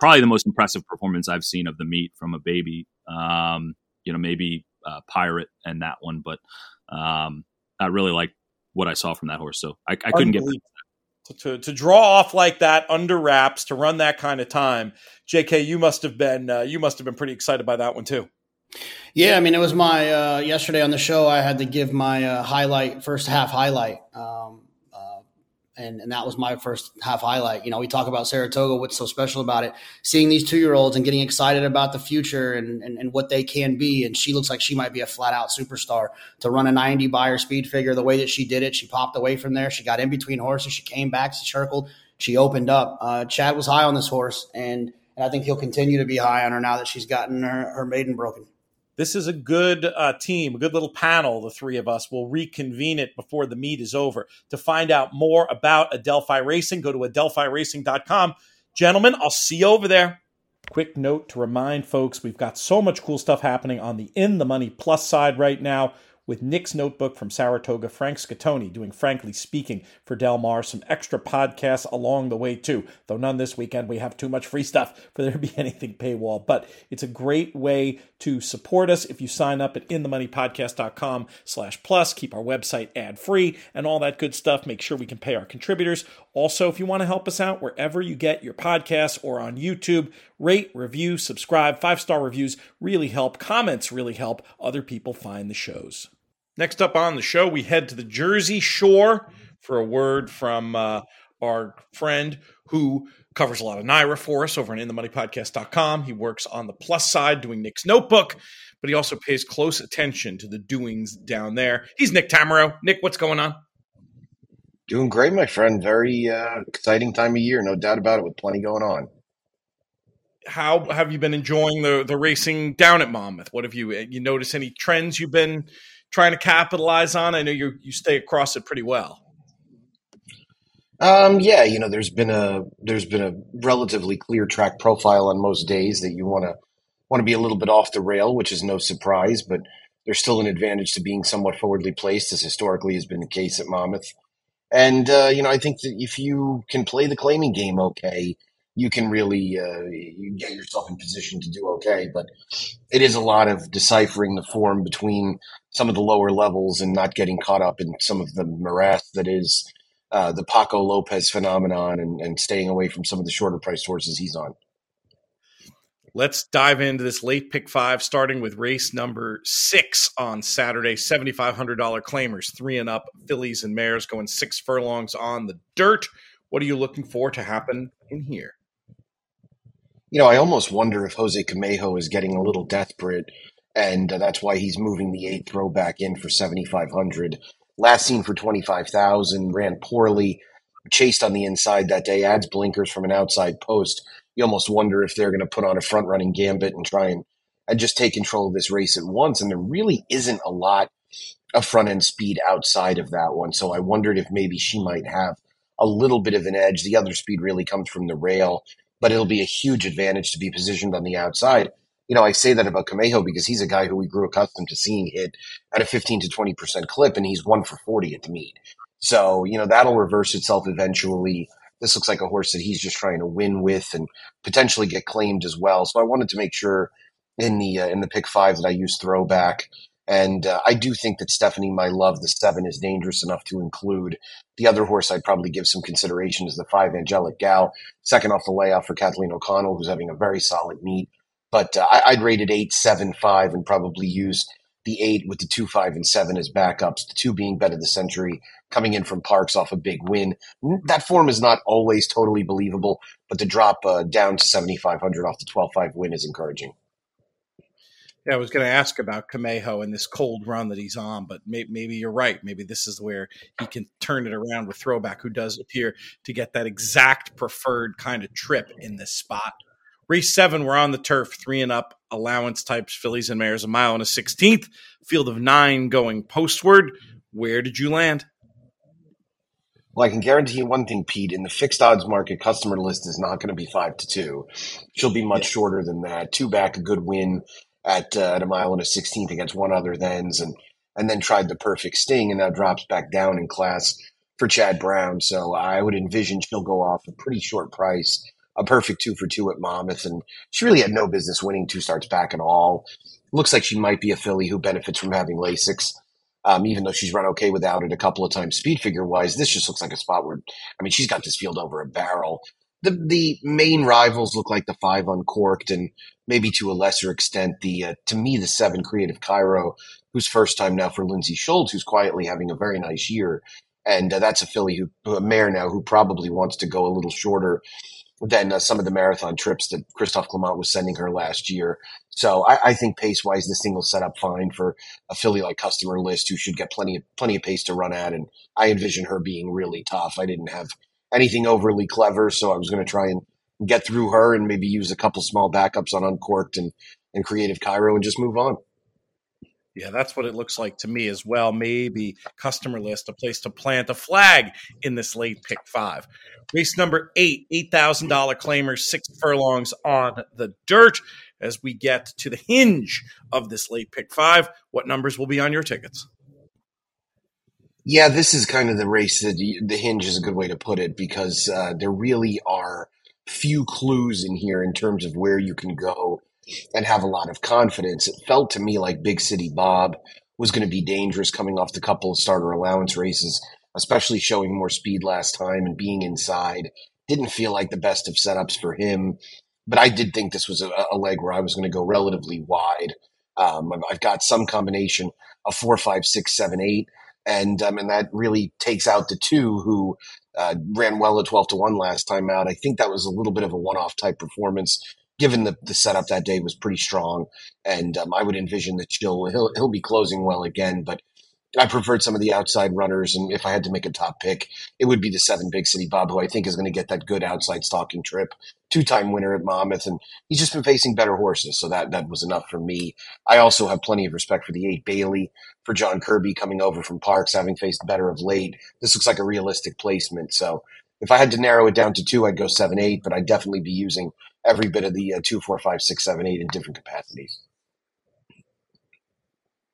Probably the most impressive performance I've seen of the meet from a baby. Um, you know, maybe uh, Pirate and that one, but um, I really like what I saw from that horse. So I, I couldn't get to, to, draw off like that under wraps to run that kind of time. JK, you must have been uh, you must have been pretty excited by that one too. Yeah, I mean it was my uh, yesterday on the show. I had to give my uh, highlight first half highlight. Um, and, and that was my first half highlight. You know, we talk about Saratoga, what's so special about it, seeing these two year olds and getting excited about the future and, and, and, what they can be. And she looks like she might be a flat out superstar to run a 90 Beyer speed figure the way that she did it. She popped away from there. She got in between horses. She came back. She circled. She opened up. Uh, Chad was high on this horse, and, and I think he'll continue to be high on her now that she's gotten her, her maiden broken this is a good uh, team, a good little panel. The three of us will reconvene it before the meet is over to find out more about Adelphi Racing. Go to adelphiracing.com. Gentlemen, I'll see you over there. Quick note to remind folks we've got so much cool stuff happening on the In the Money Plus side right now. With Nick's Notebook from Saratoga, Frank Scatoni doing Frankly Speaking for Del Mar, some extra podcasts along the way too, though none this weekend. We have too much free stuff for there to be anything paywall, but it's a great way to support us if you sign up at inthemoneypodcast.com slash plus, keep our website ad free and all that good stuff. Make sure we can pay our contributors. Also, if you want to help us out wherever you get your podcasts or on YouTube, rate, review, subscribe, five star reviews really help. Comments really help other people find the shows. Next up on the show, we head to the Jersey Shore for a word from uh, our friend who covers a lot of NYRA for us over on InTheMoneyPodcast.com. He works on the plus side doing Nick's Notebook, but he also pays close attention to the doings down there. He's Nick Tammaro. Nick, what's going on? Doing great, my friend. Very uh, exciting time of year, no doubt about it, with plenty going on. How have you been enjoying the the racing down at Monmouth? What have you you notice any trends you've been trying to capitalize on? I know you you stay across it pretty well. Um, yeah, you know, there's been a there's been a relatively clear track profile on most days that you want to want to be a little bit off the rail, which is no surprise, but there's still an advantage to being somewhat forwardly placed, as historically has been the case at Monmouth. And uh, you know, I think that if you can play the claiming game okay, you can really uh, you get yourself in position to do okay. But it is a lot of deciphering the form between some of the lower levels and not getting caught up in some of the morass that is uh, the Paco Lopez phenomenon and, and staying away from some of the shorter priced horses he's on. Let's dive into this late pick five, starting with race number six on Saturday. $7,500 claimers, three and up, fillies and mares going six furlongs on the dirt. What are you looking for to happen in here? You know, I almost wonder if Jose Camejo is getting a little desperate, and uh, that's why he's moving the eight throwback in for 7,500. Last seen for 25,000, ran poorly, chased on the inside that day, adds blinkers from an outside post. You almost wonder if they're going to put on a front running gambit and try and, and just take control of this race at once. And there really isn't a lot of front end speed outside of that one. So I wondered if maybe she might have a little bit of an edge. The other speed really comes from the rail, but it'll be a huge advantage to be positioned on the outside you know, I say that about Camejo because he's a guy who we grew accustomed to seeing hit at a 15 to 20% clip, and he's one for 40 at the meet. So, you know, that'll reverse itself eventually. This looks like a horse that he's just trying to win with and potentially get claimed as well. So I wanted to make sure in the uh, in the pick five that I use throwback. And uh, I do think that Stephanie, my love, the seven is dangerous enough to include. The other horse I'd probably give some consideration is the five, Angelic Gal, second off the layoff for Kathleen O'Connell, who's having a very solid meet. But uh, I, would rate it eight, seven, five, and probably use the eight with the two, five, and seven as backups. The two being bet of the century, coming in from Parx off a big win. That form is not always totally believable, but the drop uh, down to seventy five hundred off the twelve five win is encouraging. Yeah, I was going to ask about Camejo and this cold run that he's on, but may- maybe you're right. Maybe this is where he can turn it around with Throwback, who does appear to get that exact preferred kind of trip in this spot. Race seven, we're on the turf, three and up, allowance types, fillies and mares, a mile and a 16th, field of nine going postward. Where did you land? Well, I can guarantee you one thing, Pete. In the fixed odds market, customer list is not going to be five to two. She'll be much shorter than that. Two back, a good win at uh, at a mile and a sixteenth against one other thens, and and then tried the perfect sting, and now drops back down in class for Chad Brown. So I would envision she'll go off a pretty short price a perfect two for two at Monmouth, and she really had no business winning two starts back at all. Looks like she might be a filly who benefits from having Lasix, um, even though she's run okay without it a couple of times speed figure wise. This just looks like a spot where, I mean, she's got this field over a barrel. The the main rivals look like the five uncorked, and maybe to a lesser extent the uh, to me the seven creative Cairo, who's first time now for Lindsay Schultz, who's quietly having a very nice year, and uh, that's a filly who a mare now who probably wants to go a little shorter than uh, some of the marathon trips that Christophe Clement was sending her last year. So I, I think pace wise, this thing will set up fine for a filly like Customer List, who should get plenty of plenty of pace to run at. And I envision her being really tough. I didn't have anything overly clever, so I was going to try and get through her and maybe use a couple small backups on Uncorked and and Creative Cairo and just move on. Yeah, that's what it looks like to me as well. Maybe customer list, a place to plant a flag in this late pick five. Race number eight, $8,000 claimers, six furlongs on the dirt. As we get to the hinge of this late pick five, what numbers will be on your tickets? Yeah, this is kind of the race that the hinge is a good way to put it because uh, there really are few clues in here in terms of where you can go and have a lot of confidence. It felt to me like Big City Bob was going to be dangerous coming off the couple of starter allowance races, especially showing more speed last time and being inside. Didn't feel like the best of setups for him, but I did think this was a, a leg where I was going to go relatively wide. Um, I've got some combination of four, five, six, seven, eight, and um, and that really takes out the two who uh, ran well at twelve to one last time out. I think that was a little bit of a one-off type performance given the, the setup that day was pretty strong. And um, I would envision that he'll, he'll, he'll be closing well again. But I preferred some of the outside runners. And if I had to make a top pick, it would be the seven Big City Bob, who I think is going to get that good outside stalking trip. Two time winner at Monmouth. And he's just been facing better horses. So that, that was enough for me. I also have plenty of respect for the eight Bailey, for John Kirby coming over from Parx, having faced better of late. This looks like a realistic placement. So if I had to narrow it down to two, I'd go seven, eight, but I'd definitely be using every bit of the uh, two, four, five, six, seven, eight in different capacities.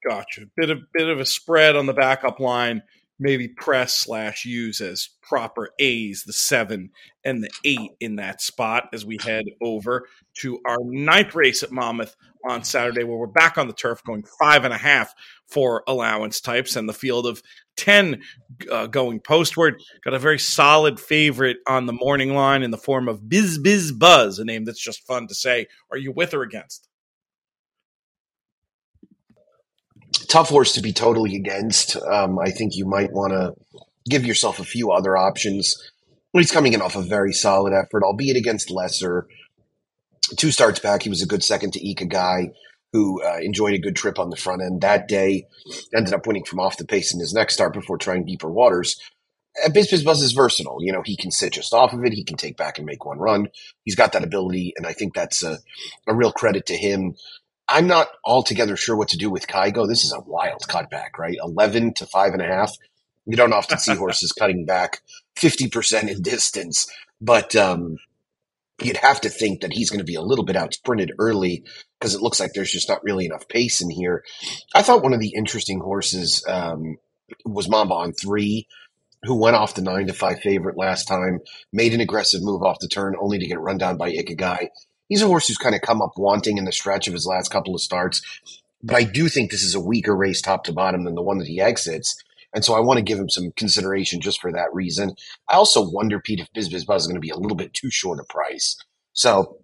Gotcha. Bit of bit of a spread on the backup line. Maybe press slash use as proper A's, the seven and the eight in that spot as we head over to our ninth race at Monmouth on Saturday, where we're back on the turf going five and a half for allowance types and the field of 10 uh, going postward. Got a very solid favorite on the morning line in the form of Biz Biz Buzz, a name that's just fun to say. Are you with or against? Tough horse to be totally against. Um, I think you might want to give yourself a few other options. He's coming in off a very solid effort, albeit against lesser. Two starts back, he was a good second to Ikigai who uh, enjoyed a good trip on the front end that day, ended up winning from off the pace in his next start before trying deeper waters. Uh, Biz Biz Buzz is versatile. You know, he can sit just off of it. He can take back and make one run. He's got that ability, and I think that's a, a real credit to him. I'm not altogether sure what to do with Kygo. This is a wild cutback, right? 11 to five and a half. You don't often see horses cutting back 50% in distance, but um, you'd have to think that he's going to be a little bit out sprinted early because it looks like there's just not really enough pace in here. I thought one of the interesting horses um, was Mamba on three, who went off the nine to five favorite last time, made an aggressive move off the turn, only to get run down by Ikigai. He's a horse who's kind of come up wanting in the stretch of his last couple of starts, but I do think this is a weaker race top to bottom than the one that he exits. And so I want to give him some consideration just for that reason. I also wonder, Pete, if Biz Biz Buzz is going to be a little bit too short a price. So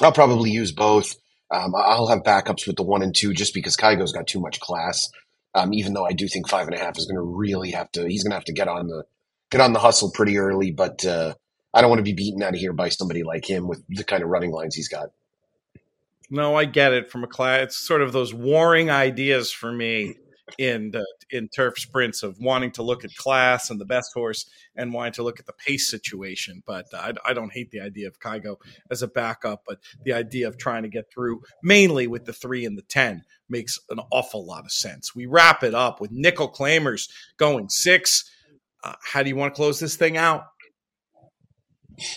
I'll probably use both. Um, I'll have backups with the one and two just because Kygo's got too much class. Um, even though I do think five and a half is going to really have to, he's going to have to get on the get on the hustle pretty early. But uh, I don't want to be beaten out of here by somebody like him with the kind of running lines he's got. No, I get it from a class. It's sort of those warring ideas for me in the, in turf sprints of wanting to look at class and the best horse and wanting to look at the pace situation. But I, I, don't hate the idea of Kygo as a backup, but the idea of trying to get through mainly with the three and the 10 makes an awful lot of sense. We wrap it up with nickel claimers going six. Uh, how do you want to close this thing out?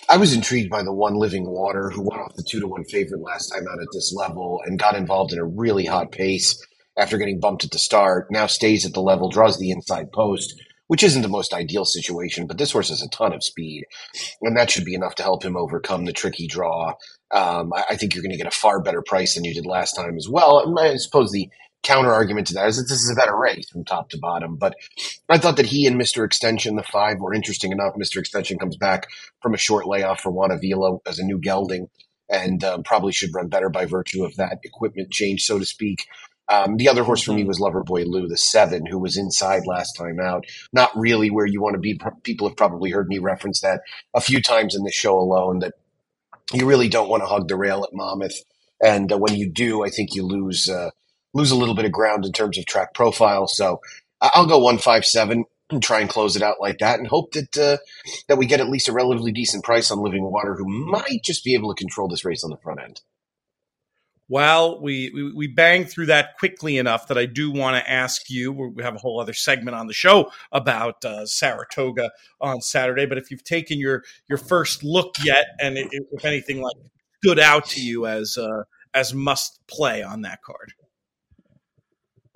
I was intrigued by the one living water who went off the two to one favorite last time out at this level and got involved in a really hot pace after getting bumped at the start, now stays at the level, draws the inside post, which isn't the most ideal situation, but this horse has a ton of speed, and that should be enough to help him overcome the tricky draw. Um, I, I, think you're going to get a far better price than you did last time as well. And I suppose the counter argument to that is that this is a better race from top to bottom. But I thought that he and Mr. Extension, the five, were interesting enough. Mr. Extension comes back from a short layoff for Juan Avila as a new gelding and um, probably should run better by virtue of that equipment change, so to speak. Um, the other horse for me mm-hmm. was Loverboy Lou, the seven, who was inside last time out. Not really where you want to be. People have probably heard me reference that a few times in the show alone. That you really don't want to hug the rail at Monmouth, and uh, when you do, I think you lose uh, lose a little bit of ground in terms of track profile. So I'll go one five seven and try and close it out like that, and hope that uh, that we get at least a relatively decent price on Living Water, who might just be able to control this race on the front end. Well, we, we, we banged through that quickly enough that I do want to ask you. We have a whole other segment on the show about uh, Saratoga on Saturday. But if you've taken your your first look yet, and if anything like stood out to you as uh, as must play on that card.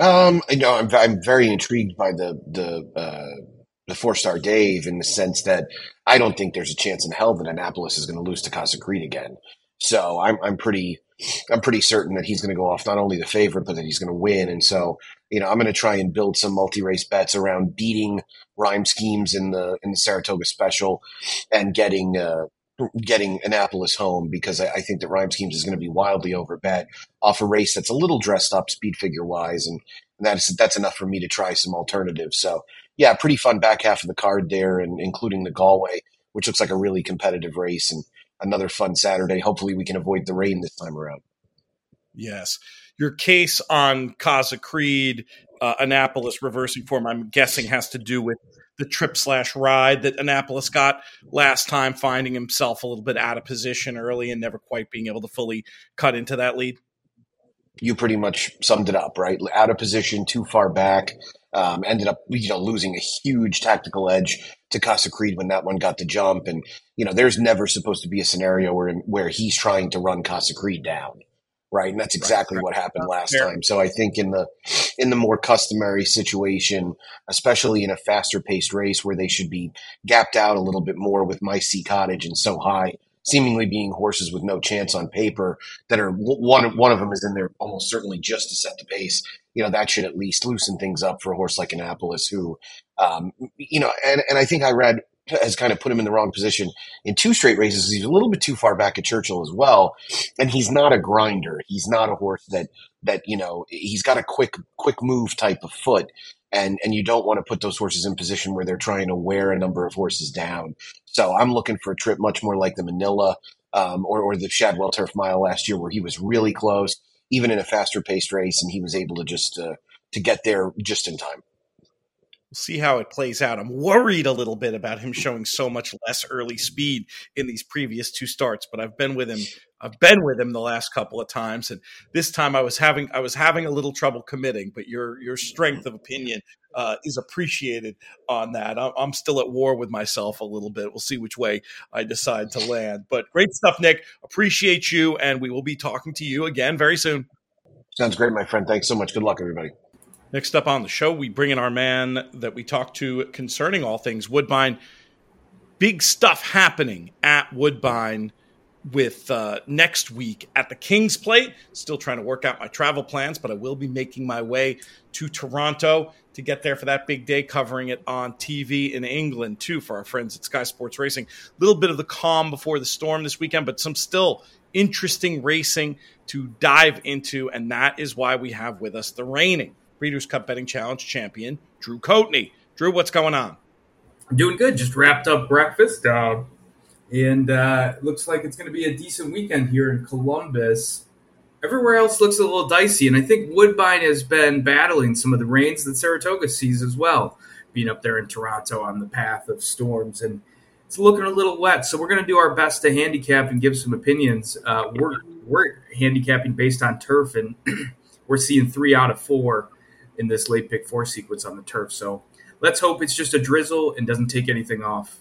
Um, you know, I'm, I'm very intrigued by the the uh, the Fourstardave in the sense that I don't think there's a chance in hell that Annapolis is going to lose to Casa Creed again. So I'm I'm pretty I'm pretty certain that he's going to go off not only the favorite but that he's going to win. And so you know I'm going to try and build some multi race bets around beating rhyme schemes in the in the Saratoga Special and getting uh, getting Annapolis home because I, I, think that Rhyme Schemes is going to be wildly overbet off a race that's a little dressed up speed figure wise, and, and that's that's enough for me to try some alternatives. So yeah, pretty fun back half of the card there, and including the Galway, which looks like a really competitive race, and another fun Saturday. Hopefully, we can avoid the rain this time around. Yes, your case on Casa Creed, uh, Annapolis reversing form, I'm guessing has to do with the trip slash ride that Annapolis got last time, finding himself a little bit out of position early and never quite being able to fully cut into that lead? You pretty much summed it up, right? Out of position, too far back. Um, ended up, you know, losing a huge tactical edge to Casa Creed when that one got the jump. And you know, there's never supposed to be a scenario where where he's trying to run Casa Creed down right? And that's exactly right, what happened last time. So I think in the in the more customary situation, especially in a faster paced race where they should be gapped out a little bit more with My Sea Cottage and So High, seemingly being horses with no chance on paper that are one one of them is in there almost certainly just to set the pace. You know that should at least loosen things up for a horse like Annapolis, who, um, you know, and and I think Irad has kind of put him in the wrong position in two straight races. He's a little bit too far back at Churchill as well, and he's not a grinder. He's not a horse that that you know he's got a quick quick move type of foot, and and you don't want to put those horses in position where they're trying to wear a number of horses down. So I'm looking for a trip much more like the Manila um, or or the Shadwell Turf Mile last year, where he was really close, even in a faster paced race, and he was able to just uh, to get there just in time. We'll see how it plays out. I'm worried a little bit about him showing so much less early speed in these previous two starts, but I've been with him. I've been with him the last couple of times, and this time I was having I was having a little trouble committing. But your your strength of opinion uh, is appreciated on that. I'm still at war with myself a little bit. We'll see which way I decide to land. But great stuff, Nick. Appreciate you, and we will be talking to you again very soon. Sounds great, my friend. Thanks so much. Good luck, everybody. Next up on the show, we bring in our man that we talked to concerning all things Woodbine. Big stuff happening at Woodbine with uh, next week at the King's Plate. Still trying to work out my travel plans, but I will be making my way to Toronto to get there for that big day, covering it on TV in England too for our friends at Sky Sports Racing. A little bit of the calm before the storm this weekend, but some still interesting racing to dive into, and that is why we have with us the reigning Breeders' Cup Betting Challenge champion, Drew Coatney. Drew, what's going on? I'm doing good. Just wrapped up breakfast. Uh, and uh, looks like it's going to be a decent weekend here in Columbus. Everywhere else looks a little dicey, and I think Woodbine has been battling some of the rains that Saratoga sees as well, being up there in Toronto on the path of storms, and it's looking a little wet. So we're going to do our best to handicap and give some opinions. Uh, we're we're handicapping based on turf, and we're seeing three out of four in this late pick four sequence on the turf. So let's hope it's just a drizzle and doesn't take anything off.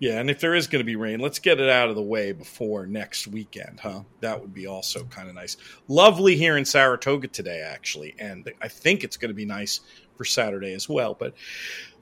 Yeah, and if there is going to be rain, let's get it out of the way before next weekend, huh? That would be also kind of nice. Lovely here in Saratoga today, actually, and I think it's going to be nice for Saturday as well. But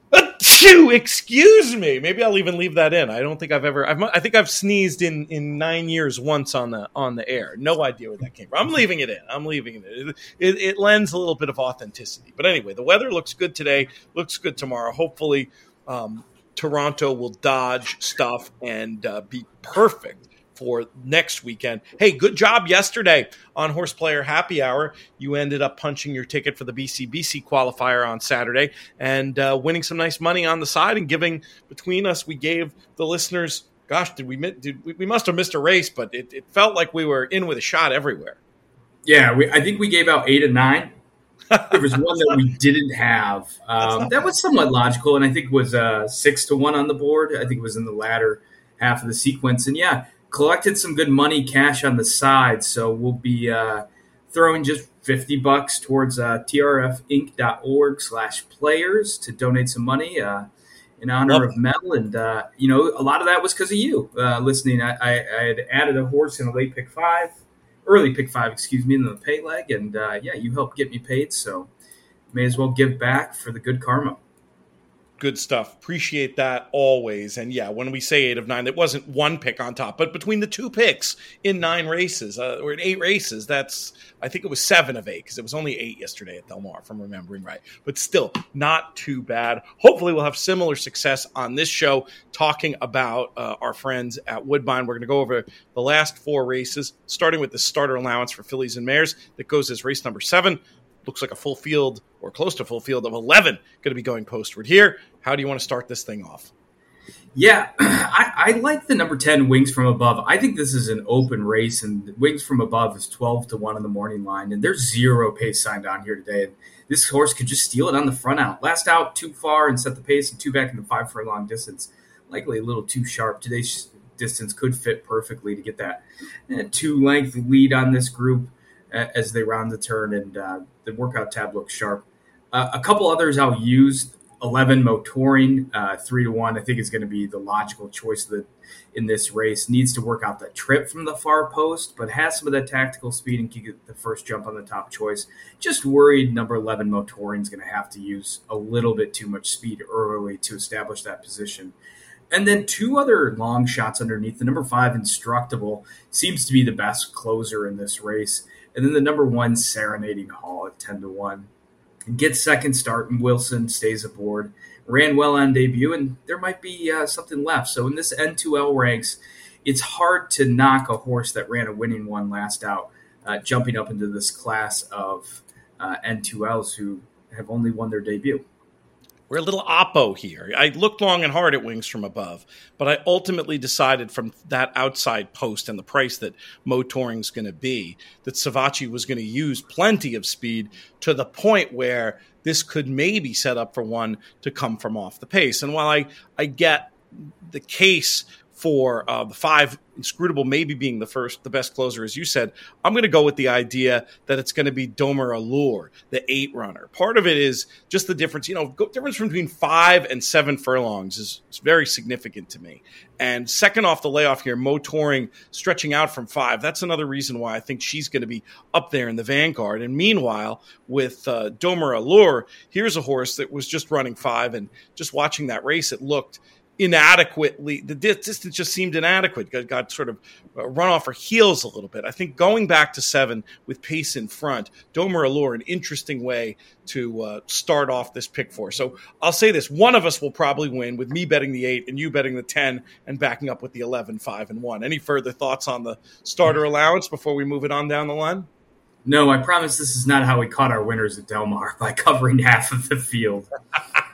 Achoo, excuse me. Maybe I'll even leave that in. I don't think I've ever. I've, i think I've sneezed in in nine years once on the on the air. No idea where that came from. I'm leaving it in. I'm leaving it. It, it, it lends a little bit of authenticity. But anyway, the weather looks good today. Looks good tomorrow. Hopefully, um, Toronto will dodge stuff and uh, be perfect for next weekend. Hey, good job yesterday on Horse Player Happy Hour. You ended up punching your ticket for the BCBC qualifier on Saturday and uh, winning some nice money on the side and giving between us. We gave the listeners. Gosh, did we did we, we must have missed a race, but it, it felt like we were in with a shot everywhere. Yeah, we, I think we gave out eight and nine. there was one that we didn't have. Um, that was somewhat logical, and I think was uh, six to one on the board. I think it was in the latter half of the sequence. And yeah, collected some good money cash on the side, so we'll be uh, throwing just 50 bucks towards uh, trfinc.org slash players to donate some money uh, in honor Love of Mel. And, uh, you know, a lot of that was because of you uh, listening. I, I, I, had added a horse in a late pick five, early pick five, excuse me, in the pay leg. And, uh, yeah, you helped get me paid. So may as well give back for the good karma good stuff. Appreciate that always. And yeah, when we say eight of nine, it wasn't one pick on top, but between the two picks in nine races uh, or in eight races, that's I think it was seven of eight because it was only eight yesterday at Del Mar, if I'm remembering right. But still, not too bad. Hopefully, we'll have similar success on this show talking about uh, our friends at Woodbine. We're going to go over the last four races, starting with the starter allowance for fillies and mares that goes as race number seven looks like a full field or close to full field of 11 going to be going postward here. How do you want to start this thing off? Yeah, I, I, like the number 10 Wings from Above. I think this is an open race, and Wings from Above is 12 to 1 in the morning line, and there's zero pace signed on here today. This horse could just steal it on the front out. Last out too far and set the pace, and two back in the five for a long distance. Likely a little too sharp. Today's distance could fit perfectly to get that uh, two length lead on this group as they round the turn, and uh, the workout tab looks sharp. Uh, a couple others I'll use. 11 motoring, uh, 3 to 1, I think is going to be the logical choice that in this race. Needs to work out the trip from the far post, but has some of that tactical speed and can get the first jump on the top choice. Just worried number 11 motoring is going to have to use a little bit too much speed early to establish that position. And then two other long shots underneath. The number five, Instructable, seems to be the best closer in this race. And then the number one, Serenading Hall at 10 to 1. Gets second start, and Wilson stays aboard. Ran well on debut, and there might be uh, something left. So in this N2L ranks, it's hard to knock a horse that ran a winning one last out, uh, jumping up into this class of uh, N2Ls who have only won their debut. We're a little oppo here. I looked long and hard at Wings from Above, but I ultimately decided from that outside post and the price that Motoring's going to be that Civaci was going to use plenty of speed to the point where this could maybe set up for one to come from off the pace. And while I, I get the case for uh, the five inscrutable maybe being the first the best closer as you said i'm going to go with the idea that it's going to be domer allure the eight runner. Part of it is just the difference you know difference between five and seven furlongs is, is very significant to me. And second off the layoff here motoring stretching out from five that's another reason why i think she's going to be up there in the vanguard. And meanwhile with uh, domer allure here's a horse that was just running five and just watching that race it looked inadequately the distance just seemed inadequate. Got, got sort of uh, run off her heels a little bit. I think going back to seven with pace in front domer allure an interesting way to uh, start off this pick four. So i'll say this one of us will probably win with me betting the eight and you betting the 10 and backing up with the 11 5 and 1 any further thoughts on the starter allowance before we move it on down the line? No i promise this is not how we caught our winners at del mar by covering half of the field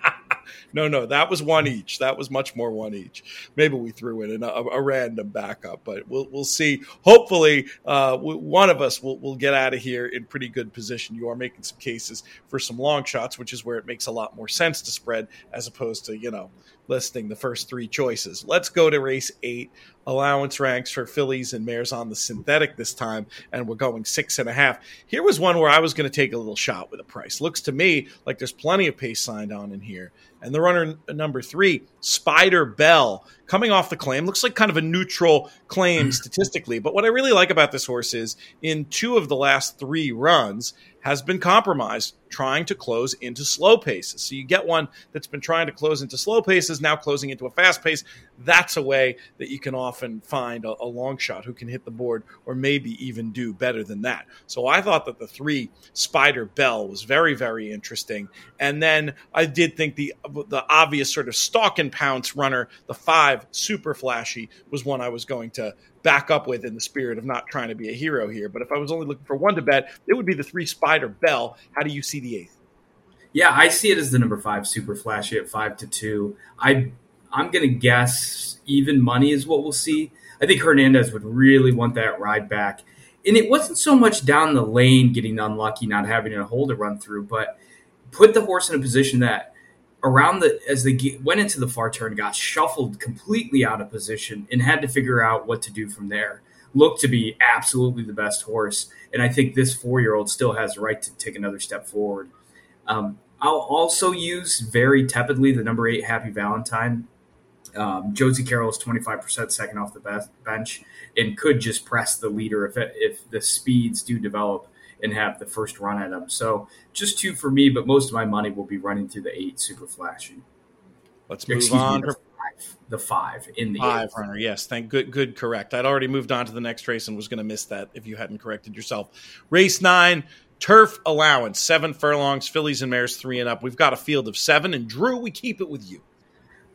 no, no, that was one each. That was much more one each. Maybe we threw in a, a random backup, but we'll we'll see. Hopefully, uh, one of us will will get out of here in pretty good position. You are making some cases for some long shots, which is where it makes a lot more sense to spread as opposed to you know listing the first three choices. Let's go to race eight. Allowance ranks for fillies and mares on the synthetic this time, and we're going six and a half. Here was one where I was going to take a little shot with a price. Looks to me like there's plenty of pace signed on in here. And the runner number three, Spider Bell, coming off the claim, looks like kind of a neutral claim hmm. statistically. But what I really like about this horse is in two of the last three runs, has been compromised trying to close into slow paces. So you get one that's been trying to close into slow paces, now closing into a fast pace. That's a way that you can often find a, a, long shot who can hit the board or maybe even do better than that. So I thought that the three Spider Bell was very, very interesting. And then I did think the the obvious sort of stalk and pounce runner, the five super flashy, was one I was going to back up with in the spirit of not trying to be a hero here. But if I was only looking for one to bet, it would be the three Spider Bell. How do you see the eighth? Yeah, I see it as the number five super flashy at five to two. I I'm gonna guess even money is what we'll see. I think Hernandez would really want that ride back. And it wasn't so much down the lane getting unlucky, not having a hole to run through, but put the horse in a position that around the as they get, went into the far turn, got shuffled completely out of position and had to figure out what to do from there. Looked to be absolutely the best horse, and I think this four year old still has the right to take another step forward. Um, I'll also use very tepidly the number eight Happy Valentine. Um, Josie Carroll is 25% second off the bench and could just press the leader if, it, if the speeds do develop and have the first run at them. So just two for me, but most of my money will be running through the eight super flashy. Let's move Excuse on. Me, the, five, the five in the five eight. runner. Yes, thank good, good, correct. I'd already moved on to the next race and was going to miss that if you hadn't corrected yourself. Race nine, turf allowance, seven furlongs, fillies and mares three and up. We've got a field of seven, and Drew, we keep it with you.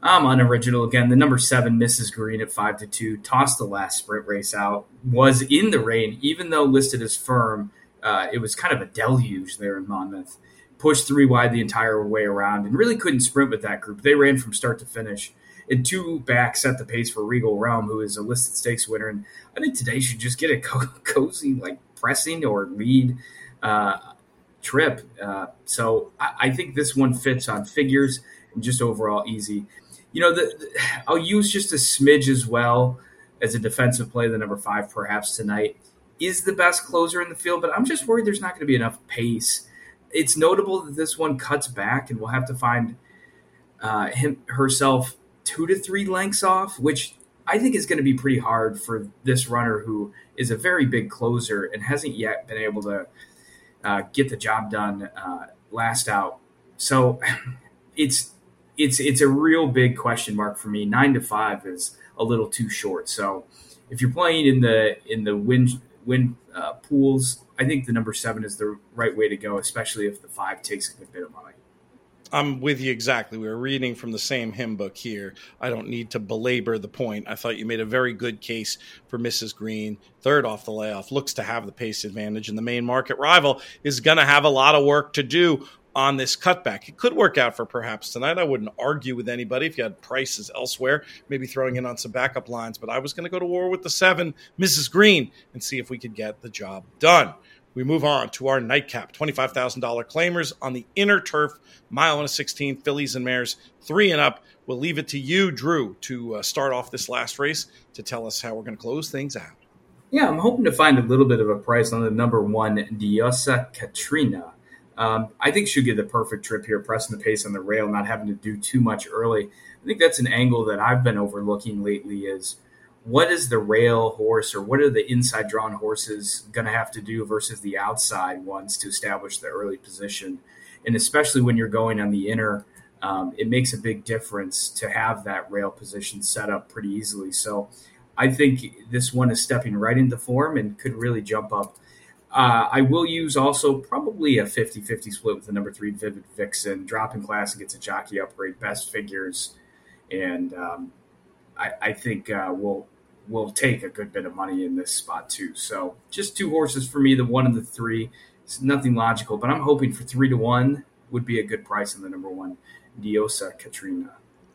I'm unoriginal again. The number seven, Mrs. Green at five to two, tossed the last sprint race out. Was in the rain, even though listed as firm. Uh, it was kind of a deluge there in Monmouth. Pushed three wide the entire way around, and really couldn't sprint with that group. They ran from start to finish. And two back set the pace for Regal Realm, who is a listed stakes winner. And I think today should just get a co- cozy, like pressing or lead uh, trip. Uh, so I, I, think this one fits on figures and just overall easy you know, the, the, I'll use just a smidge as well as a defensive play. The number five, perhaps tonight, is the best closer in the field, but I'm just worried there's not going to be enough pace. It's notable that this one cuts back, and we'll have to find uh, him herself two to three lengths off, which I think is going to be pretty hard for this runner who is a very big closer and hasn't yet been able to uh, get the job done uh, last out. So it's it's it's a real big question mark for me. Nine to five is a little too short. So if you're playing in the in the win win uh, pools, I think the number seven is the right way to go, especially if the five takes a bit of money. I'm with you exactly. We were reading from the same hymn book here. I don't need to belabor the point. I thought you made a very good case for Mrs. Green. Third off the layoff, looks to have the pace advantage, and the main market rival is going to have a lot of work to do on this cutback. It could work out for perhaps tonight. I wouldn't argue with anybody if you had prices elsewhere, maybe throwing in on some backup lines, but I was going to go to war with the seven, Mrs. Green, and see if we could get the job done. We move on to our nightcap $25,000 claimers on the inner turf, mile and a 16, fillies and mares, three and up. We'll leave it to you, Drew, to uh, start off this last race to tell us how we're going to close things out. Yeah, I'm hoping to find a little bit of a price on the number one, Diosa Katrina. Um, I think she'll get the perfect trip here, pressing the pace on the rail, not having to do too much early. I think that's an angle that I've been overlooking lately. Is what is the rail horse or what are the inside drawn horses going to have to do versus the outside ones to establish the early position? And especially when you're going on the inner, um, it makes a big difference to have that rail position set up pretty easily. So I think this one is stepping right into form and could really jump up uh, I will use also probably a 50 50 split with the number three Vivid Vixen. Dropping class and gets a jockey upgrade, best figures. And um, I, I, think uh, we'll, we'll take a good bit of money in this spot too. So just two horses for me, the one and the three. It's nothing logical, but I'm hoping for three to one would be a good price on the number one, Diosa Katrina.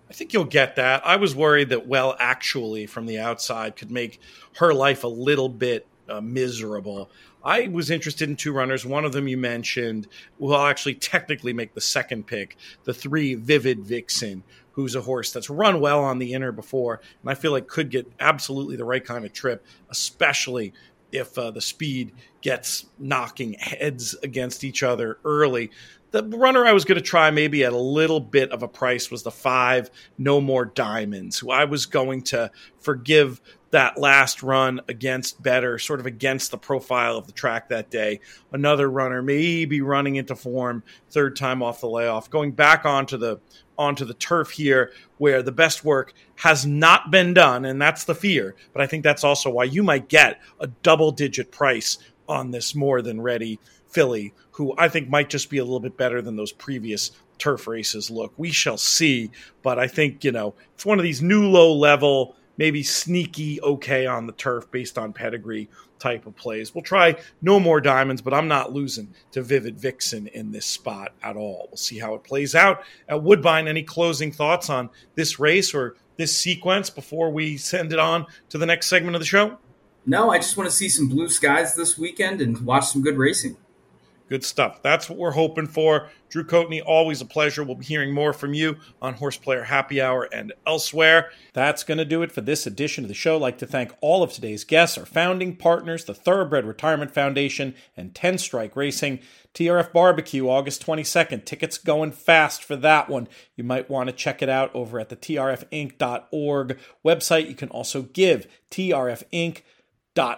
I think you'll get that. I was worried that well, actually, from the outside, could make her life a little bit uh, miserable. I was interested in two runners. One of them you mentioned will actually technically make the second pick, the three Vivid Vixen, who's a horse that's run well on the inner before, and I feel like could get absolutely the right kind of trip, especially if uh, the speed gets knocking heads against each other early. The runner I was going to try maybe at a little bit of a price was the five No More Diamonds, who I was going to forgive that last run against better, sort of against the profile of the track that day. Another runner maybe running into form, third time off the layoff, going back onto the onto the turf here where the best work has not been done, and that's the fear. But I think that's also why you might get a double digit price on this more than ready filly, who I think might just be a little bit better than those previous turf races look. We shall see. But I think, you know, it's one of these new low level maybe sneaky okay on the turf based on pedigree type of plays. We'll try no more diamonds, but I'm not losing to Vivid Vixen in this spot at all. We'll see how it plays out at Woodbine. Any closing thoughts on this race or this sequence before we send it on to the next segment of the show? No, I just want to see some blue skies this weekend and watch some good racing. Good stuff. That's what we're hoping for. Drew Coatney, always a pleasure. We'll be hearing more from you on Horseplayer Happy Hour and elsewhere. That's going to do it for this edition of the show. I'd like to thank all of today's guests, our founding partners, the Thoroughbred Retirement Foundation and 10 Strike Racing. TRF Barbecue, August 22nd. Tickets going fast for that one. You might want to check it out over at the trfinc.org website. You can also give TRF Inc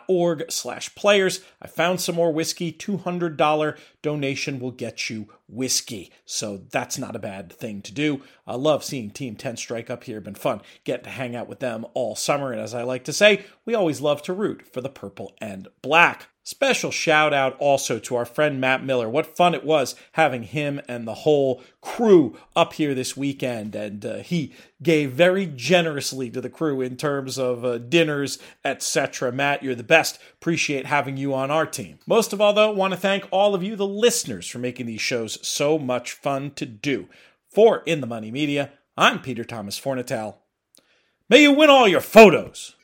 org slash players. I found some more whiskey. $200 donation will get you whiskey. So that's not a bad thing to do. I love seeing Team 10 strike up here. Been fun getting to hang out with them all summer. And as I like to say, we always love to root for the purple and black. Special shout out also to our friend Matt Miller. What fun it was having him and the whole crew up here this weekend. And uh, he gave very generously to the crew in terms of uh, dinners, etc. Matt, you're the best. Appreciate having you on our team. Most of all, though, want to thank all of you, the listeners, for making these shows so much fun to do. For In the Money Media, I'm Peter Thomas Fornatale. May you win all your photos.